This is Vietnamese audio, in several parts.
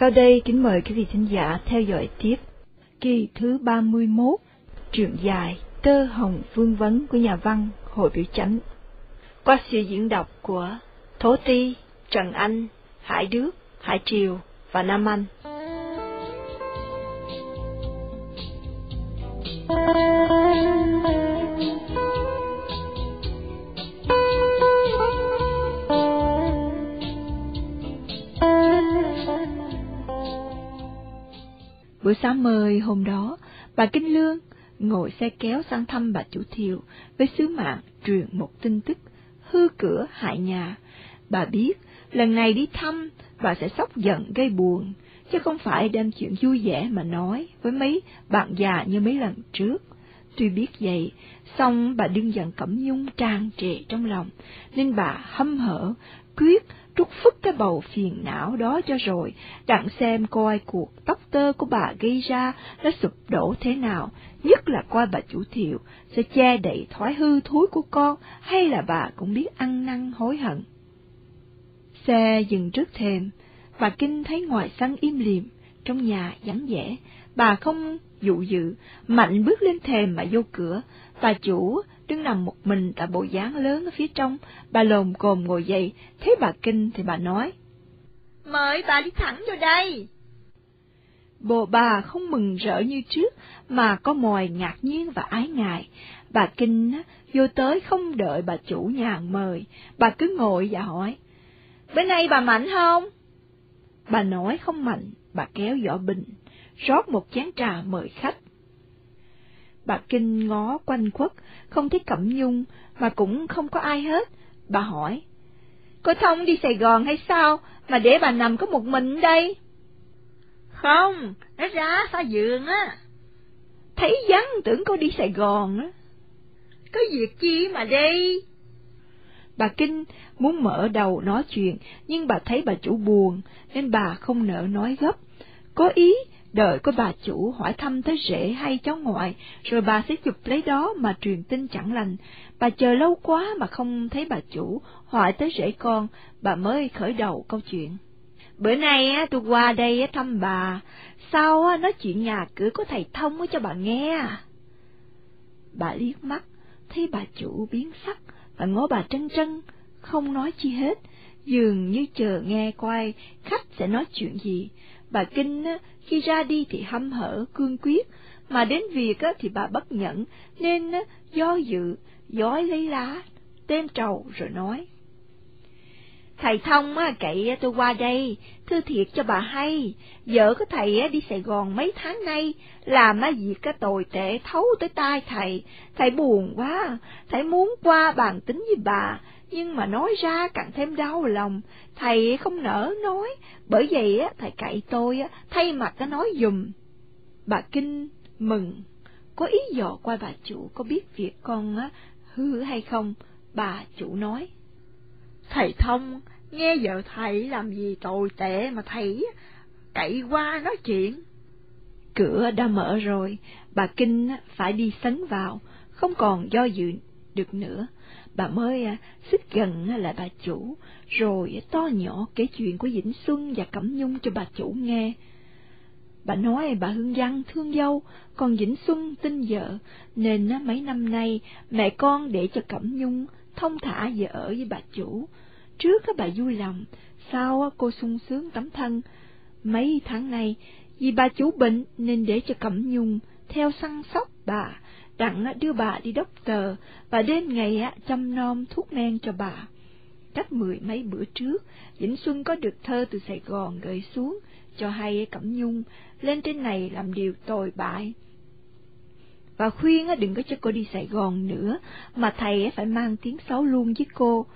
Sau đây kính mời quý vị thính giả theo dõi tiếp kỳ thứ 31, truyện dài Tơ Hồng Vương Vấn của nhà văn Hội Biểu Chánh. Qua sự diễn đọc của Thố Ti, Trần Anh, Hải Đức, Hải Triều và Nam Anh. Buổi sáng mời hôm đó, bà Kinh Lương ngồi xe kéo sang thăm bà chủ thiều với sứ mạng truyền một tin tức hư cửa hại nhà. Bà biết lần này đi thăm bà sẽ sốc giận gây buồn, chứ không phải đem chuyện vui vẻ mà nói với mấy bạn già như mấy lần trước. Tuy biết vậy, song bà đương giận Cẩm Nhung tràn trề trong lòng, nên bà hâm hở, quyết trút phức cái bầu phiền não đó cho rồi, đặng xem coi cuộc tóc tơ của bà gây ra nó sụp đổ thế nào, nhất là coi bà chủ thiệu sẽ che đậy thói hư thúi của con, hay là bà cũng biết ăn năn hối hận. Xe dừng trước thềm, bà Kinh thấy ngoài sân im lìm, trong nhà vắng vẻ, bà không dụ dự, mạnh bước lên thềm mà vô cửa, bà chủ đứng nằm một mình tại bộ dáng lớn ở phía trong, bà lồm cồm ngồi dậy, thấy bà Kinh thì bà nói. Mời bà đi thẳng vô đây. Bộ bà không mừng rỡ như trước, mà có mòi ngạc nhiên và ái ngại. Bà Kinh vô tới không đợi bà chủ nhà mời, bà cứ ngồi và hỏi. Bữa nay bà mạnh không? Bà nói không mạnh, bà kéo vỏ bình, rót một chén trà mời khách. Bà Kinh ngó quanh quất, không thấy Cẩm Nhung, mà cũng không có ai hết. Bà hỏi, Cô Thông đi Sài Gòn hay sao, mà để bà nằm có một mình đây? Không, nó ra xa giường á. Thấy vắng tưởng cô đi Sài Gòn á. Có việc chi mà đi? Bà Kinh muốn mở đầu nói chuyện, nhưng bà thấy bà chủ buồn, nên bà không nỡ nói gấp. Có ý đợi có bà chủ hỏi thăm tới rể hay cháu ngoại, rồi bà sẽ chụp lấy đó mà truyền tin chẳng lành. Bà chờ lâu quá mà không thấy bà chủ hỏi tới rể con, bà mới khởi đầu câu chuyện. Bữa nay á, tôi qua đây thăm bà, sau á, nói chuyện nhà cửa có thầy thông cho bà nghe. Bà liếc mắt, thấy bà chủ biến sắc, bà ngó bà trân trân, không nói chi hết, dường như chờ nghe coi khách sẽ nói chuyện gì. Bà Kinh á, khi ra đi thì hâm hở, cương quyết, mà đến việc á, thì bà bất nhẫn, nên á, do dự, dói lấy lá, tên trầu rồi nói. Thầy Thông á, cậy tôi qua đây, thưa thiệt cho bà hay, vợ của thầy á, đi Sài Gòn mấy tháng nay, làm á, việc cái tồi tệ thấu tới tai thầy, thầy buồn quá, thầy muốn qua bàn tính với bà, nhưng mà nói ra càng thêm đau lòng, thầy không nỡ nói, bởi vậy á, thầy cậy tôi á, thay mặt cái nói dùm. Bà Kinh mừng, có ý dò qua bà chủ có biết việc con á, hư hay không, bà chủ nói. Thầy Thông, nghe vợ thầy làm gì tồi tệ mà thầy cậy qua nói chuyện. Cửa đã mở rồi, bà Kinh phải đi sấn vào, không còn do dự được nữa. Bà mới à, xích gần à, lại bà chủ, rồi to nhỏ kể chuyện của Vĩnh Xuân và Cẩm Nhung cho bà chủ nghe. Bà nói bà Hương Văn thương dâu, còn Vĩnh Xuân tin vợ, nên à, mấy năm nay mẹ con để cho Cẩm Nhung thông thả về ở với bà chủ. Trước bà vui lòng, sau cô sung sướng tấm thân. Mấy tháng nay, vì bà chủ bệnh nên để cho Cẩm Nhung theo săn sóc bà, đặng đưa bà đi đốc tờ và đến ngày chăm nom thuốc men cho bà. Cách mười mấy bữa trước, Vĩnh Xuân có được thơ từ Sài Gòn gửi xuống, cho hay Cẩm Nhung lên trên này làm điều tồi bại. Và khuyên đừng có cho cô đi Sài Gòn nữa, mà thầy phải mang tiếng xấu luôn với cô.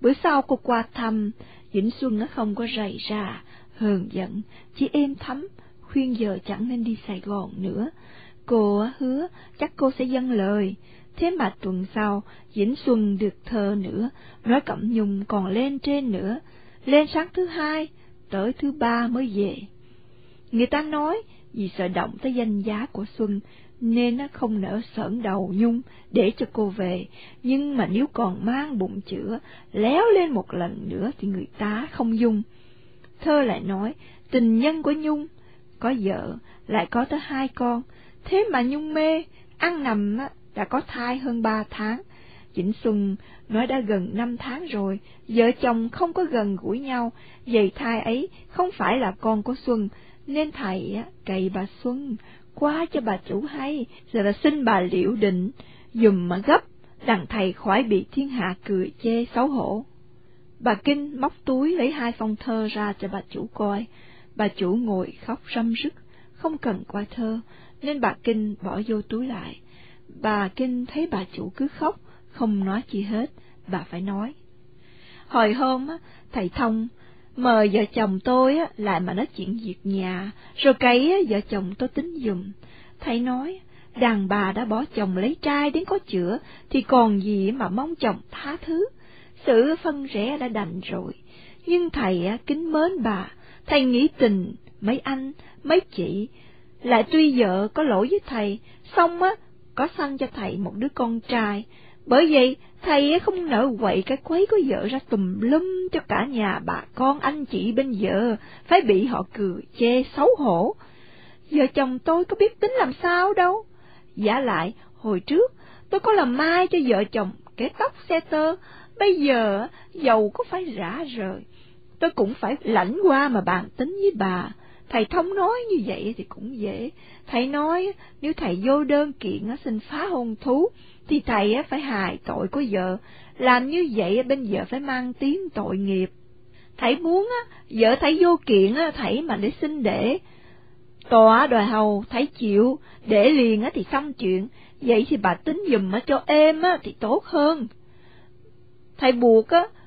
Bữa sau cô qua thăm, Vĩnh Xuân không có rầy ra, hờn giận, chỉ êm thấm, khuyên giờ chẳng nên đi Sài Gòn nữa. Cô hứa chắc cô sẽ dâng lời. Thế mà tuần sau, Vĩnh Xuân được thơ nữa, nói Cẩm Nhung còn lên trên nữa, lên sáng thứ hai, tới thứ ba mới về. Người ta nói, vì sợ động tới danh giá của Xuân, nên nó không nỡ sởn đầu Nhung để cho cô về, nhưng mà nếu còn mang bụng chữa, léo lên một lần nữa thì người ta không dung. Thơ lại nói, tình nhân của Nhung, có vợ, lại có tới hai con, thế mà Nhung mê, ăn nằm đã có thai hơn ba tháng. chỉnh Xuân nói đã gần năm tháng rồi, vợ chồng không có gần gũi nhau, vậy thai ấy không phải là con của Xuân, nên thầy cậy bà Xuân qua cho bà chủ hay, rồi là xin bà liệu định, dùm mà gấp, đặng thầy khỏi bị thiên hạ cười chê xấu hổ. Bà Kinh móc túi lấy hai phong thơ ra cho bà chủ coi, bà chủ ngồi khóc râm rứt, không cần coi thơ, nên bà Kinh bỏ vô túi lại. Bà Kinh thấy bà chủ cứ khóc, không nói chi hết, bà phải nói. Hồi hôm, thầy Thông mời vợ chồng tôi lại mà nói chuyện việc nhà, rồi cái vợ chồng tôi tính dùm. Thầy nói, đàn bà đã bỏ chồng lấy trai đến có chữa, thì còn gì mà mong chồng tha thứ. Sự phân rẽ đã đành rồi, nhưng thầy kính mến bà, thầy nghĩ tình, mấy anh, mấy chị, lại tuy vợ có lỗi với thầy, xong á, có sanh cho thầy một đứa con trai, bởi vậy, thầy không nỡ quậy cái quấy của vợ ra tùm lum cho cả nhà bà con anh chị bên vợ, phải bị họ cười chê xấu hổ. Vợ chồng tôi có biết tính làm sao đâu. Giả lại, hồi trước, tôi có làm mai cho vợ chồng kế tóc xe tơ, bây giờ dầu có phải rã rời. Tôi cũng phải lãnh qua mà bàn tính với bà. Thầy thống nói như vậy thì cũng dễ. Thầy nói nếu thầy vô đơn kiện xin phá hôn thú, thì thầy phải hài tội của vợ, làm như vậy bên vợ phải mang tiếng tội nghiệp. Thầy muốn vợ thầy vô kiện thầy mà để xin để. Tòa đòi hầu thầy chịu, để liền thì xong chuyện, vậy thì bà tính dùm cho êm thì tốt hơn. Thầy buộc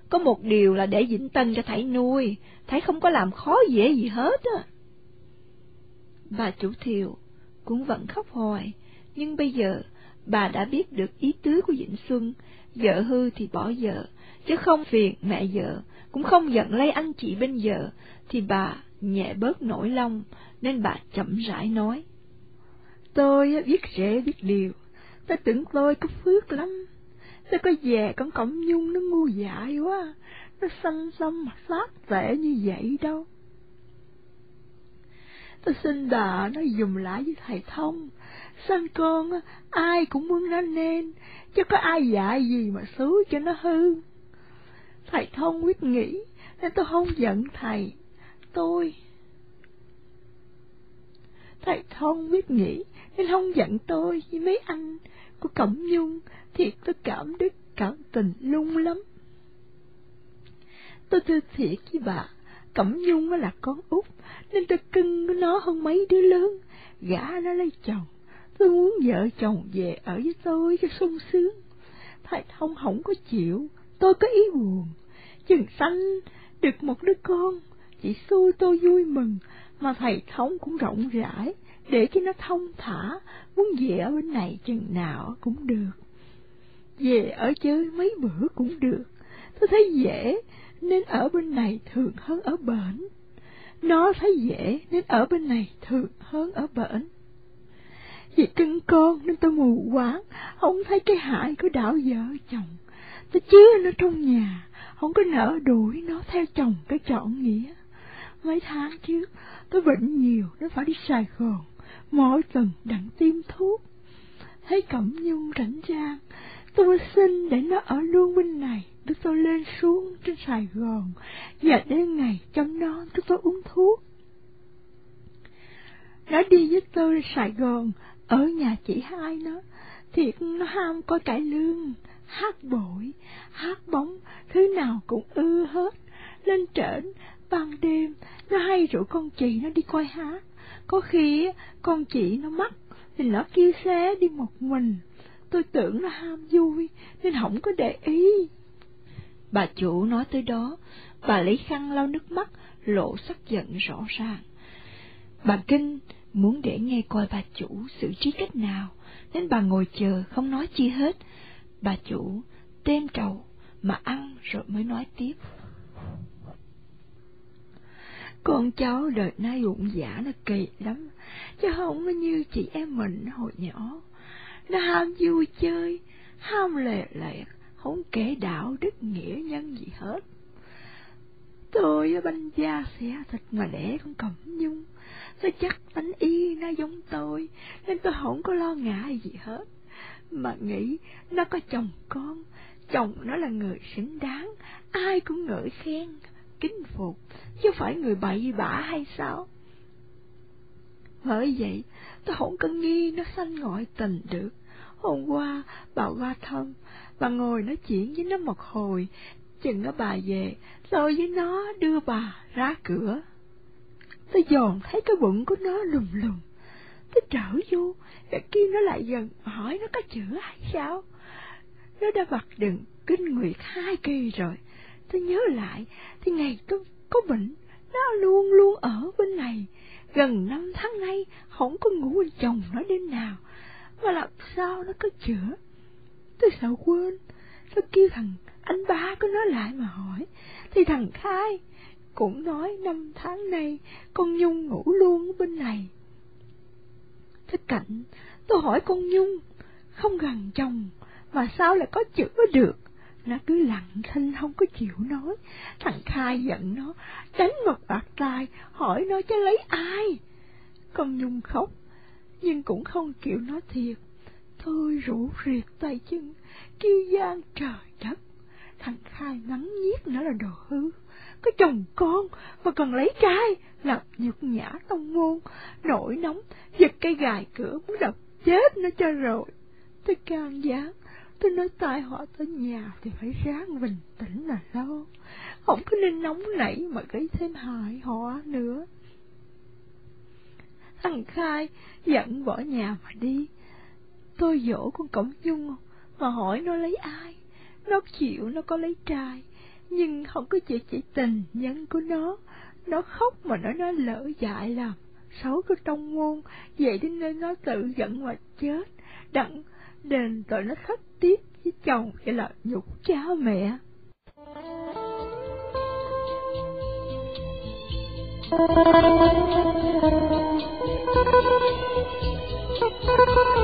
có một điều là để Vĩnh Tân cho thầy nuôi, thầy không có làm khó dễ gì hết á. Bà chủ thiệu cũng vẫn khóc hoài, nhưng bây giờ bà đã biết được ý tứ của Vĩnh Xuân, vợ hư thì bỏ vợ, chứ không phiền mẹ vợ, cũng không giận lấy anh chị bên vợ, thì bà nhẹ bớt nỗi lòng, nên bà chậm rãi nói. Tôi biết rễ biết điều, tôi tưởng tôi có phước lắm, tôi có về con cổng nhung nó ngu dại quá, nó xanh xăm mà phát tệ như vậy đâu. Tôi xin bà nó dùng lại với thầy thông, Sanh con ai cũng muốn nó nên, chứ có ai dạy gì mà xứ cho nó hư. Thầy thông quyết nghĩ, nên tôi không giận thầy. Tôi... Thầy thông quyết nghĩ, nên không giận tôi với mấy anh của Cẩm Nhung, thiệt tôi cảm đức, cảm tình lung lắm. Tôi thưa thiệt với bà, Cẩm Nhung là con út, nên tôi cưng nó hơn mấy đứa lớn, gả nó lấy chồng. Tôi muốn vợ chồng về ở với tôi cho sung sướng. Thầy thông không có chịu, tôi có ý buồn. Chừng sanh được một đứa con, chỉ xui tôi vui mừng, mà thầy thống cũng rộng rãi, để cho nó thông thả, muốn về ở bên này chừng nào cũng được. Về ở chơi mấy bữa cũng được, tôi thấy dễ, nên ở bên này thường hơn ở bển. Nó thấy dễ, nên ở bên này thường hơn ở bển. Vì cưng con nên tôi mù quáng, không thấy cái hại của đảo vợ chồng. Tôi chứa nó trong nhà, không có nỡ đuổi nó theo chồng cái chọn nghĩa. Mấy tháng trước, tôi bệnh nhiều, nó phải đi Sài Gòn, mỗi tuần đặng tiêm thuốc. Thấy Cẩm Nhung rảnh rang, tôi xin để nó ở luôn bên này, Đức tôi lên xuống trên Sài Gòn, và đến ngày chăm non tôi tôi uống thuốc. Nó đi với tôi Sài Gòn, ở nhà chị hai nó, thiệt nó ham coi cải lương, hát bội, hát bóng, thứ nào cũng ưa hết. Lên trển, ban đêm, nó hay rủ con chị nó đi coi hát. Có khi con chị nó mắc, thì nó kêu xé đi một mình. Tôi tưởng nó ham vui, nên không có để ý. Bà chủ nói tới đó, bà lấy khăn lau nước mắt, lộ sắc giận rõ ràng. Bà Kinh muốn để nghe coi bà chủ xử trí cách nào, nên bà ngồi chờ không nói chi hết. Bà chủ têm trầu mà ăn rồi mới nói tiếp. Con cháu đời nay bụng giả nó kỳ lắm, chứ không có như chị em mình hồi nhỏ. Nó ham vui chơi, ham lệ lẹt, không kể đạo đức nghĩa nhân gì hết. Tôi banh da xẻ thịt mà đẻ con cẩm nhung. Tôi chắc bánh y nó giống tôi, nên tôi không có lo ngại gì hết. Mà nghĩ nó có chồng con, chồng nó là người xứng đáng, ai cũng ngợi khen, kính phục, chứ phải người bậy bạ hay sao? Bởi vậy, tôi không có nghi nó sanh ngoại tình được. Hôm qua, bà qua thân bà ngồi nói chuyện với nó một hồi, chừng nó bà về, rồi với nó đưa bà ra cửa. Tôi dòm thấy cái bụng của nó lùm lùm. Tôi trở vô, và kia nó lại gần hỏi nó có chữa hay sao? Nó đã bật đừng kinh nguyệt hai kỳ rồi. Tôi nhớ lại, thì ngày tôi có bệnh, nó luôn luôn ở bên này. Gần năm tháng nay, không có ngủ bên chồng nó đêm nào. Mà làm sao nó có chữa? Tôi sợ quên. Tôi kêu thằng anh ba của nó lại mà hỏi. Thì thằng Khai cũng nói năm tháng nay con Nhung ngủ luôn ở bên này. Thế cạnh, tôi hỏi con Nhung, không gần chồng, mà sao lại có chữa được? Nó cứ lặng thinh không có chịu nói. Thằng Khai giận nó, đánh một bạc tai, hỏi nó cho lấy ai. Con Nhung khóc, nhưng cũng không chịu nói thiệt. Thôi rủ riệt tay chân, kêu gian trời đất. Thằng Khai mắng nhiếc nó là đồ hư. Có chồng con mà còn lấy trai, lập nhục nhã tông môn, nổi nóng, giật cây gài cửa muốn đập chết nó cho rồi. Tôi can gián, tôi nói tai họ tới nhà thì phải ráng bình tĩnh là lo. Không có nên nóng nảy mà gây thêm hại họ nữa. Thằng Khai giận bỏ nhà mà đi. Tôi dỗ con Cổng Nhung mà hỏi nó lấy ai. Nó chịu nó có lấy trai, nhưng không có chịu chỉ tình nhân của nó. Nó khóc mà nó nói lỡ dại làm, xấu cái trong môn, vậy đến nên nó tự giận mà chết, đặng đền tội nó khất tiếp với chồng vậy là nhục cha mẹ.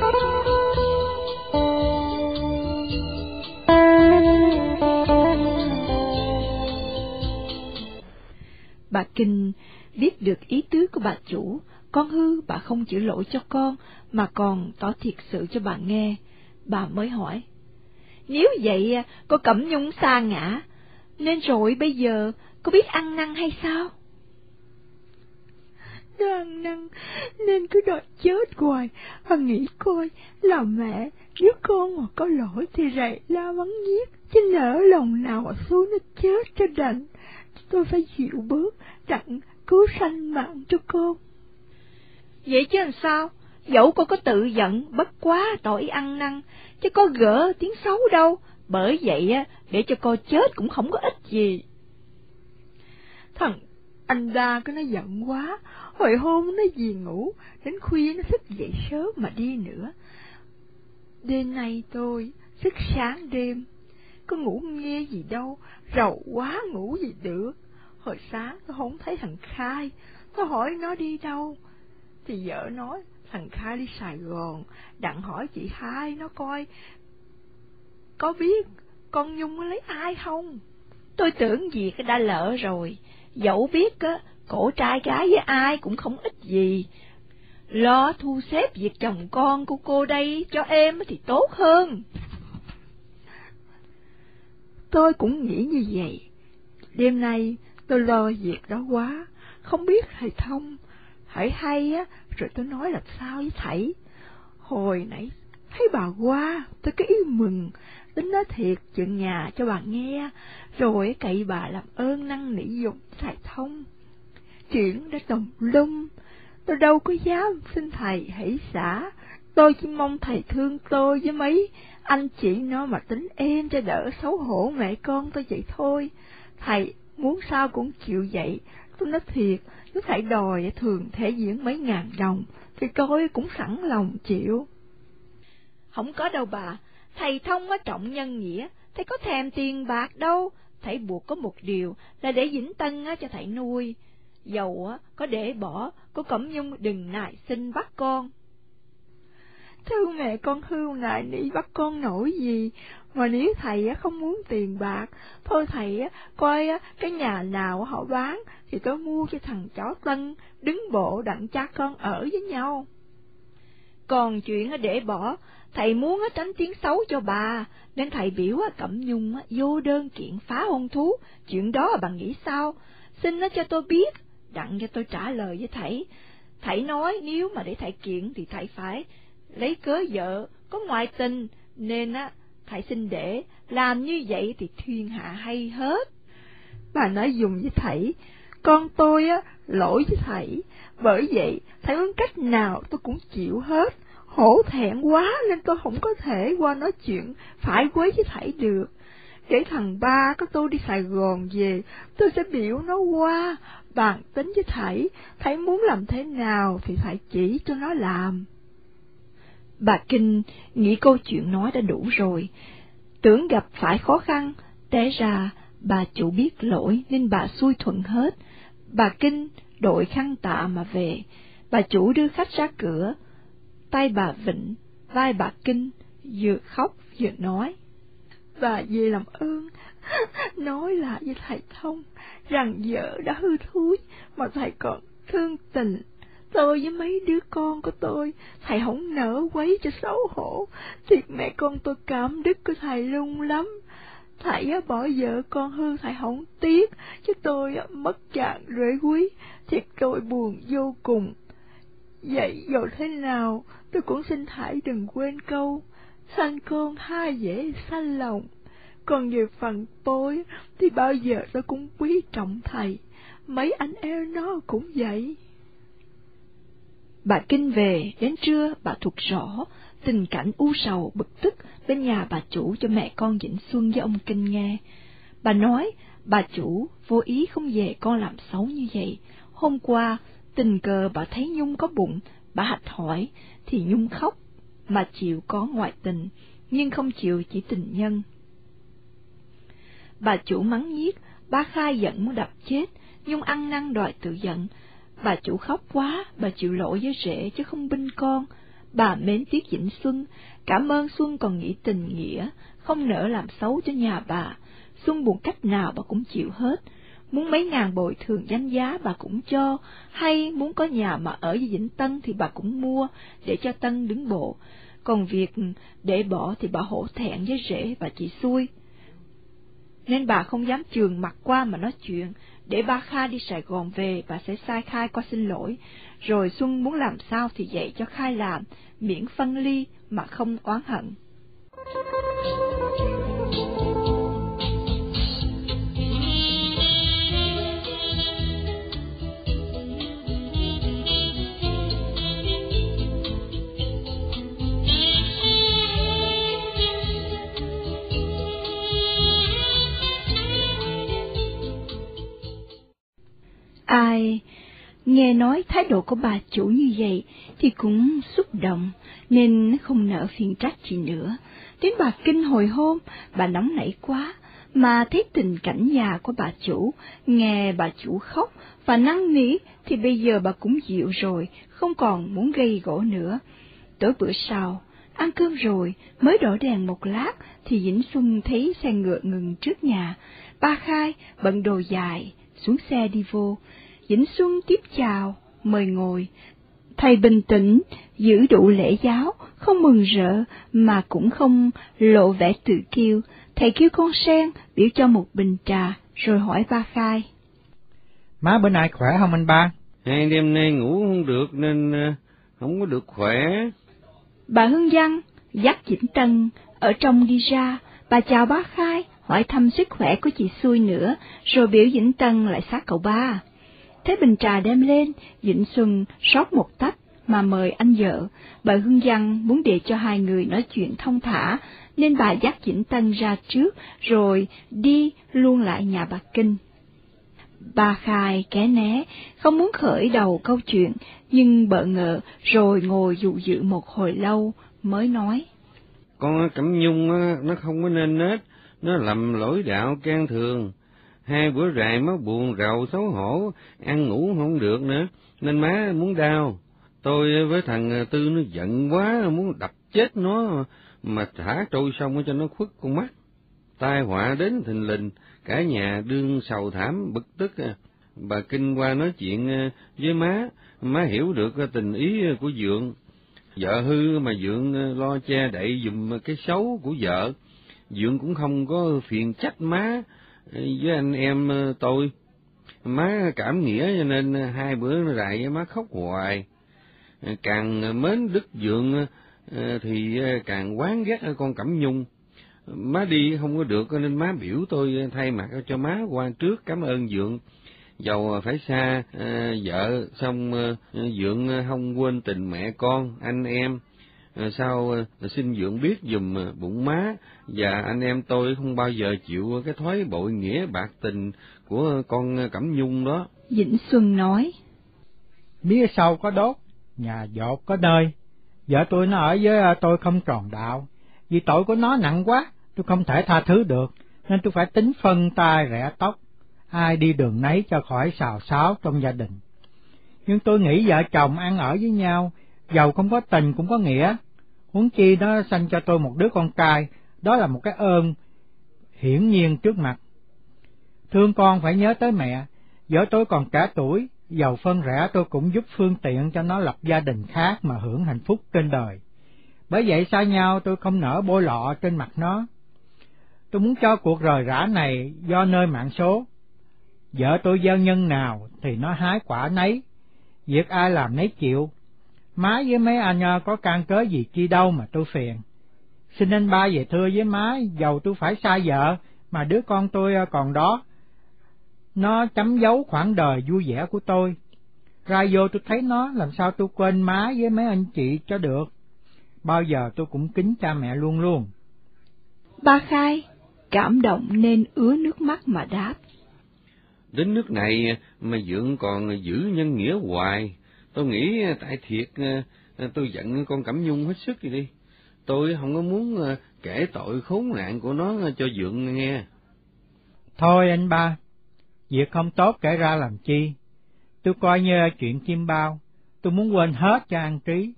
Bà Kinh biết được ý tứ của bà chủ, con hư bà không chịu lỗi cho con, mà còn tỏ thiệt sự cho bà nghe. Bà mới hỏi, nếu vậy cô Cẩm Nhung xa ngã, nên rồi bây giờ có biết ăn năn hay sao? Nó ăn năn nên cứ đòi chết hoài, hằng nghĩ coi là mẹ, nếu con mà có lỗi thì rầy la mắng giết, chứ nỡ lòng nào mà xuống nó chết cho đành tôi phải chịu bớt, đặng cứu sanh mạng cho con. Vậy chứ làm sao? Dẫu cô có tự giận, bất quá tội ăn năn, chứ có gỡ tiếng xấu đâu, bởi vậy á, để cho cô chết cũng không có ích gì. Thằng anh đa có nó giận quá, hồi hôm nó gì ngủ, đến khuya nó thức dậy sớm mà đi nữa. Đêm nay tôi thức sáng đêm, có ngủ nghe gì đâu, rầu quá ngủ gì được. Hồi sáng tôi không thấy thằng Khai, tôi hỏi nó đi đâu. Thì vợ nói thằng Khai đi Sài Gòn, đặng hỏi chị hai nó coi có biết con Nhung lấy ai không? Tôi tưởng việc đã lỡ rồi, dẫu biết á, cổ trai gái với ai cũng không ít gì. Lo thu xếp việc chồng con của cô đây cho em thì tốt hơn. Tôi cũng nghĩ như vậy. Đêm nay tôi lo việc đó quá, không biết thầy thông, hãy hay á, rồi tôi nói làm sao với thầy. Hồi nãy thấy bà qua, tôi cứ yêu mừng, tính nói thiệt chuyện nhà cho bà nghe, rồi cậy bà làm ơn năng nỉ dụng thầy thông. Chuyện đã tùm lum, tôi đâu có dám xin thầy hãy xả, tôi chỉ mong thầy thương tôi với mấy anh chị nó mà tính em cho đỡ xấu hổ mẹ con tôi vậy thôi. Thầy muốn sao cũng chịu vậy, tôi nói thiệt, nếu thầy đòi thường thể diễn mấy ngàn đồng, thì tôi cũng sẵn lòng chịu. Không có đâu bà, thầy thông á trọng nhân nghĩa, thầy có thèm tiền bạc đâu, thầy buộc có một điều là để Vĩnh Tân cho thầy nuôi. Dầu có để bỏ, cô Cẩm Nhung đừng nại xin bắt con. Thưa mẹ con hưu nại nỉ bắt con nổi gì, mà nếu thầy không muốn tiền bạc, thôi thầy coi cái nhà nào họ bán thì tôi mua cho thằng chó Tân, đứng bộ đặng cha con ở với nhau. Còn chuyện để bỏ, thầy muốn tránh tiếng xấu cho bà, nên thầy biểu Cẩm Nhung vô đơn kiện phá hôn thú, chuyện đó bà nghĩ sao? Xin nó cho tôi biết, đặng cho tôi trả lời với thầy. Thầy nói nếu mà để thầy kiện thì thầy phải lấy cớ vợ có ngoại tình, nên á thầy xin để làm như vậy thì thiên hạ hay hết. Bà nói dùng với thầy, con tôi á lỗi với thầy, bởi vậy thầy muốn cách nào tôi cũng chịu hết. Hổ thẹn quá nên tôi không có thể qua nói chuyện phải quấy với thầy được. Để thằng ba có tôi đi Sài Gòn về, tôi sẽ biểu nó qua, bàn tính với thầy, thầy muốn làm thế nào thì thầy chỉ cho nó làm. Bà Kinh nghĩ câu chuyện nói đã đủ rồi, tưởng gặp phải khó khăn, té ra bà chủ biết lỗi nên bà xui thuận hết. Bà Kinh đội khăn tạ mà về, bà chủ đưa khách ra cửa, tay bà Vịnh, vai bà Kinh, vừa khóc vừa nói. Bà về làm ơn, nói lại với thầy Thông rằng vợ đã hư thúi mà thầy còn thương tình tôi với mấy đứa con của tôi, thầy không nỡ quấy cho xấu hổ, thiệt mẹ con tôi cảm đức của thầy lung lắm. Thầy bỏ vợ con hư thầy không tiếc, chứ tôi mất chàng rễ quý, thiệt tôi buồn vô cùng. Vậy dù thế nào, tôi cũng xin thầy đừng quên câu, sanh con ha dễ sanh lòng. Còn về phần tôi, thì bao giờ tôi cũng quý trọng thầy, mấy anh em nó cũng vậy. Bà Kinh về, đến trưa bà thuộc rõ tình cảnh u sầu bực tức bên nhà bà chủ cho mẹ con Vĩnh Xuân với ông Kinh nghe. Bà nói, bà chủ vô ý không về con làm xấu như vậy. Hôm qua, tình cờ bà thấy Nhung có bụng, bà hạch hỏi, thì Nhung khóc, mà chịu có ngoại tình, nhưng không chịu chỉ tình nhân. Bà chủ mắng nhiếc, ba khai giận muốn đập chết, Nhung ăn năn đòi tự giận, Bà chủ khóc quá, bà chịu lỗi với rể chứ không binh con. Bà mến tiếc Vĩnh Xuân, cảm ơn Xuân còn nghĩ tình nghĩa, không nỡ làm xấu cho nhà bà. Xuân buồn cách nào bà cũng chịu hết. Muốn mấy ngàn bồi thường danh giá bà cũng cho, hay muốn có nhà mà ở với Vĩnh Tân thì bà cũng mua, để cho Tân đứng bộ. Còn việc để bỏ thì bà hổ thẹn với rể và chị xui. Nên bà không dám trường mặt qua mà nói chuyện, để ba Kha đi Sài Gòn về, bà sẽ sai Khai qua xin lỗi. Rồi Xuân muốn làm sao thì dạy cho Khai làm, miễn phân ly mà không oán hận. Ai nghe nói thái độ của bà chủ như vậy thì cũng xúc động, nên không nỡ phiền trách gì nữa. Đến bà kinh hồi hôm, bà nóng nảy quá, mà thấy tình cảnh nhà của bà chủ, nghe bà chủ khóc và năn nỉ thì bây giờ bà cũng dịu rồi, không còn muốn gây gỗ nữa. Tối bữa sau, ăn cơm rồi, mới đổ đèn một lát thì Vĩnh Xuân thấy xe ngựa ngừng trước nhà. Ba Khai bận đồ dài, xuống xe đi vô. Vĩnh Xuân tiếp chào, mời ngồi. Thầy bình tĩnh, giữ đủ lễ giáo, không mừng rỡ, mà cũng không lộ vẻ tự kiêu. Thầy kêu con sen, biểu cho một bình trà, rồi hỏi ba khai. Má bữa nay khỏe không anh ba? Hai đêm nay ngủ không được nên ờ, không có được khỏe. Bà Hương Văn dắt Vĩnh Tân ở trong đi ra, bà chào bác khai, hỏi thăm sức khỏe của chị xui nữa, rồi biểu Vĩnh Tân lại sát cậu ba. Thế bình trà đem lên, Vĩnh Xuân rót một tách mà mời anh vợ. Bà Hương Văn muốn để cho hai người nói chuyện thông thả, nên bà dắt Vĩnh Tân ra trước, rồi đi luôn lại nhà bà Kinh. Bà khai ké né, không muốn khởi đầu câu chuyện, nhưng bợ ngợ rồi ngồi dụ dự một hồi lâu mới nói. Con Cẩm Nhung nó không có nên nết, nó lầm lỗi đạo can thường. Hai bữa rày má buồn rầu xấu hổ, ăn ngủ không được nữa, nên má muốn đau. Tôi với thằng Tư nó giận quá, muốn đập chết nó mà thả trôi xong cho nó khuất con mắt. Tai họa đến thình lình, cả nhà đương sầu thảm bực tức. Bà Kinh qua nói chuyện ờ, với má, má hiểu được ờ, tình ý của Dượng. Vợ hư mà Dượng ờ, lo che đậy dùm cái xấu của vợ. Dượng cũng không có phiền trách má với anh em ờ, tôi. Má cảm nghĩa cho nên ờ, hai bữa nó rại má khóc hoài. Ờ, càng mến Đức Dượng thì càng quán ghét con Cẩm Nhung má đi không có được, nên má biểu tôi thay mặt cho má qua trước cảm ơn dượng dầu phải xa vợ, xong dượng không quên tình mẹ con, anh em sao à, xin dượng biết dùm bụng má. Và anh em tôi không bao giờ chịu cái thói bội nghĩa bạc tình của con cẩm nhung đó. Vĩnh xuân nói. Mía sau có đốt nhà dột có nơi vợ tôi nó ở với tôi không tròn đạo. Vì tội của nó nặng quá tôi không thể tha thứ được, nên tôi phải tính phân tay rẽ tóc, ai đi đường nấy cho khỏi xào xáo trong gia đình. Nhưng tôi nghĩ vợ chồng ăn ở với nhau, giàu không có tình cũng có nghĩa, huống chi nó sanh cho tôi một đứa con trai, đó là một cái ơn hiển nhiên trước mặt. Thương con phải nhớ tới mẹ, vợ tôi còn cả tuổi, giàu phân rẽ tôi cũng giúp phương tiện cho nó lập gia đình khác mà hưởng hạnh phúc trên đời. Bởi vậy xa nhau tôi không nở bôi lọ trên mặt nó. Tôi muốn cho cuộc rời rã này do nơi mạng số. Vợ tôi gieo nhân nào thì nó hái quả nấy, việc ai làm nấy chịu. Má với mấy anh có can cớ gì chi đâu mà tôi phiền. Xin anh ba về thưa với má, dầu tôi phải xa vợ, mà đứa con tôi còn đó. Nó chấm dấu khoảng đời vui vẻ của tôi. Ra vô tôi thấy nó, làm sao tôi quên má với mấy anh chị cho được. Bao giờ tôi cũng kính cha mẹ luôn luôn. Ba Khai, cảm động nên ứa nước mắt mà đáp. Đến nước này mà Dượng còn giữ nhân nghĩa hoài, tôi nghĩ tại thiệt tôi giận con Cẩm Nhung hết sức đi. Tôi không có muốn kể tội khốn nạn của nó cho Dượng nghe. Thôi anh ba, việc không tốt kể ra làm chi. Tôi coi như chuyện chim bao, tôi muốn quên hết cho an trí.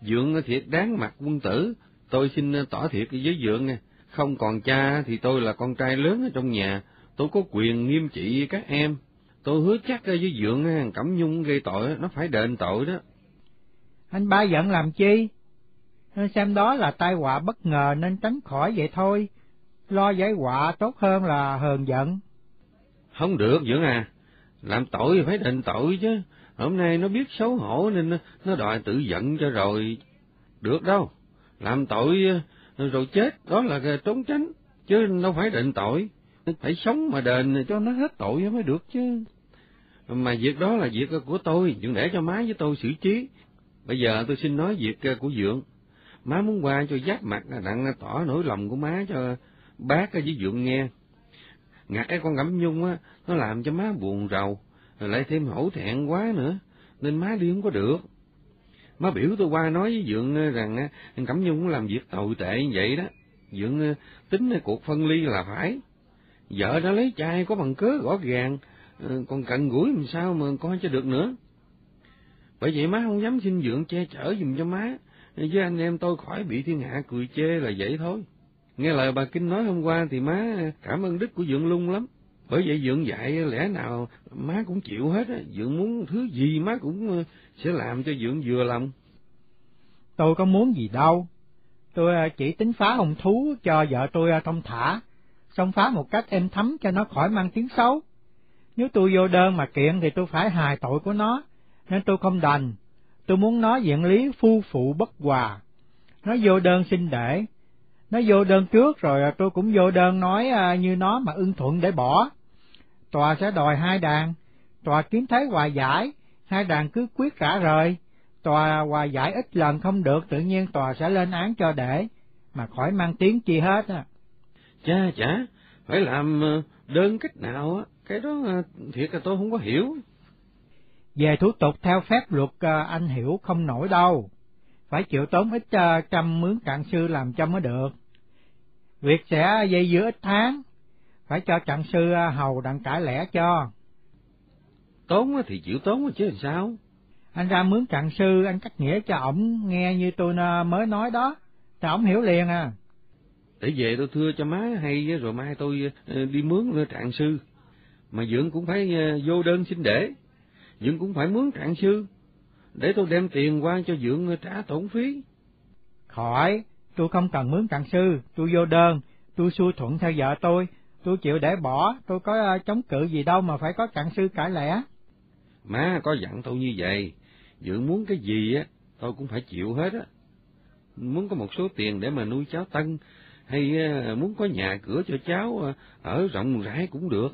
Dượng thiệt đáng mặt quân tử, tôi xin tỏ thiệt với Dượng nè không còn cha thì tôi là con trai lớn ở trong nhà, tôi có quyền nghiêm trị các em. Tôi hứa chắc với Dượng Cẩm Nhung gây tội, nó phải đền tội đó. Anh ba giận làm chi? Xem đó là tai họa bất ngờ nên tránh khỏi vậy thôi. Lo giải họa tốt hơn là hờn giận. Không được Dượng à, làm tội phải đền tội chứ. Hôm nay nó biết xấu hổ nên nó đòi tự giận cho rồi. Được đâu, làm tội rồi chết, đó là trốn tránh, chứ đâu phải định tội, phải sống mà đền cho nó hết tội mới được chứ. Mà việc đó là việc của tôi, đừng để cho má với tôi xử trí. Bây giờ tôi xin nói việc ờ, của Dượng. Má muốn qua cho giáp mặt ờ, đặng ờ, tỏ nỗi lòng của má cho bác với Dượng nghe. Ngại con Cẩm Nhung á, nó làm cho má buồn rầu, lại thêm hổ thẹn quá nữa, nên má đi không có được. Má biểu tôi qua nói với Dượng rằng Cẩm Nhung làm việc tồi tệ như vậy đó. Dượng tính cuộc phân ly là phải. Vợ đã lấy trai có bằng cớ rõ ràng, Ờ, còn cận gũi làm sao mà coi cho được nữa. Bởi vậy má không dám xin dưỡng che chở dùm cho má, với anh em tôi khỏi bị thiên hạ cười chê là vậy thôi. Nghe lời bà Kinh nói hôm qua thì má cảm ơn đức của Dượng lung lắm. Bởi vậy Dượng dạy lẽ nào má cũng chịu hết á, Dượng muốn thứ gì má cũng ờ, sẽ làm cho Dượng vừa lòng. Tôi có muốn gì đâu, tôi ờ, chỉ tính phá hồng thú cho vợ tôi thông thả, xong phá một cách êm thấm cho nó khỏi mang tiếng xấu. Nếu tôi vô đơn mà kiện thì tôi phải hài tội của nó, nên tôi không đành. Tôi muốn nói diện lý phu phụ bất hòa. Nó vô đơn xin để. Nó vô đơn trước rồi à, tôi cũng vô đơn nói à, như nó mà ưng thuận để bỏ tòa sẽ đòi hai đàn, tòa kiếm thấy hòa giải, hai đàn cứ quyết cả rời, tòa hòa giải ít lần không được tự nhiên tòa sẽ lên án cho để, mà khỏi mang tiếng chi hết á. cha chả, phải làm ờ, đơn cách nào á, cái đó ờ, thiệt là tôi không có hiểu. Về thủ tục theo phép luật ờ, anh hiểu không nổi đâu, phải chịu tốn ít trăm mướn cạn sư làm cho mới được. Việc sẽ dây dưa ít tháng, phải cho trạng sư à, hầu đặng cải lẽ cho. Tốn thì chịu tốn chứ làm sao? Anh ra mướn trạng sư, anh cắt nghĩa cho ổng nghe như tôi mới nói đó, thì ổng hiểu liền à. Để về tôi thưa cho má hay rồi mai tôi ờ, đi mướn trạng sư. Mà Dượng cũng phải ờ, vô đơn xin để. Dượng cũng phải mướn trạng sư. Để tôi đem tiền qua cho Dượng trả tổn phí. Khỏi, tôi không cần mướn trạng sư, tôi vô đơn, tôi xui thuận theo vợ tôi, tôi chịu để bỏ, tôi có chống cự gì đâu mà phải có trạng sư cãi lẽ. Má có dặn tôi như vậy, Dượng muốn cái gì á, tôi cũng phải chịu hết á. Muốn có một số tiền để mà nuôi cháu Tân, hay à, muốn có nhà cửa cho cháu à, ở rộng rãi cũng được.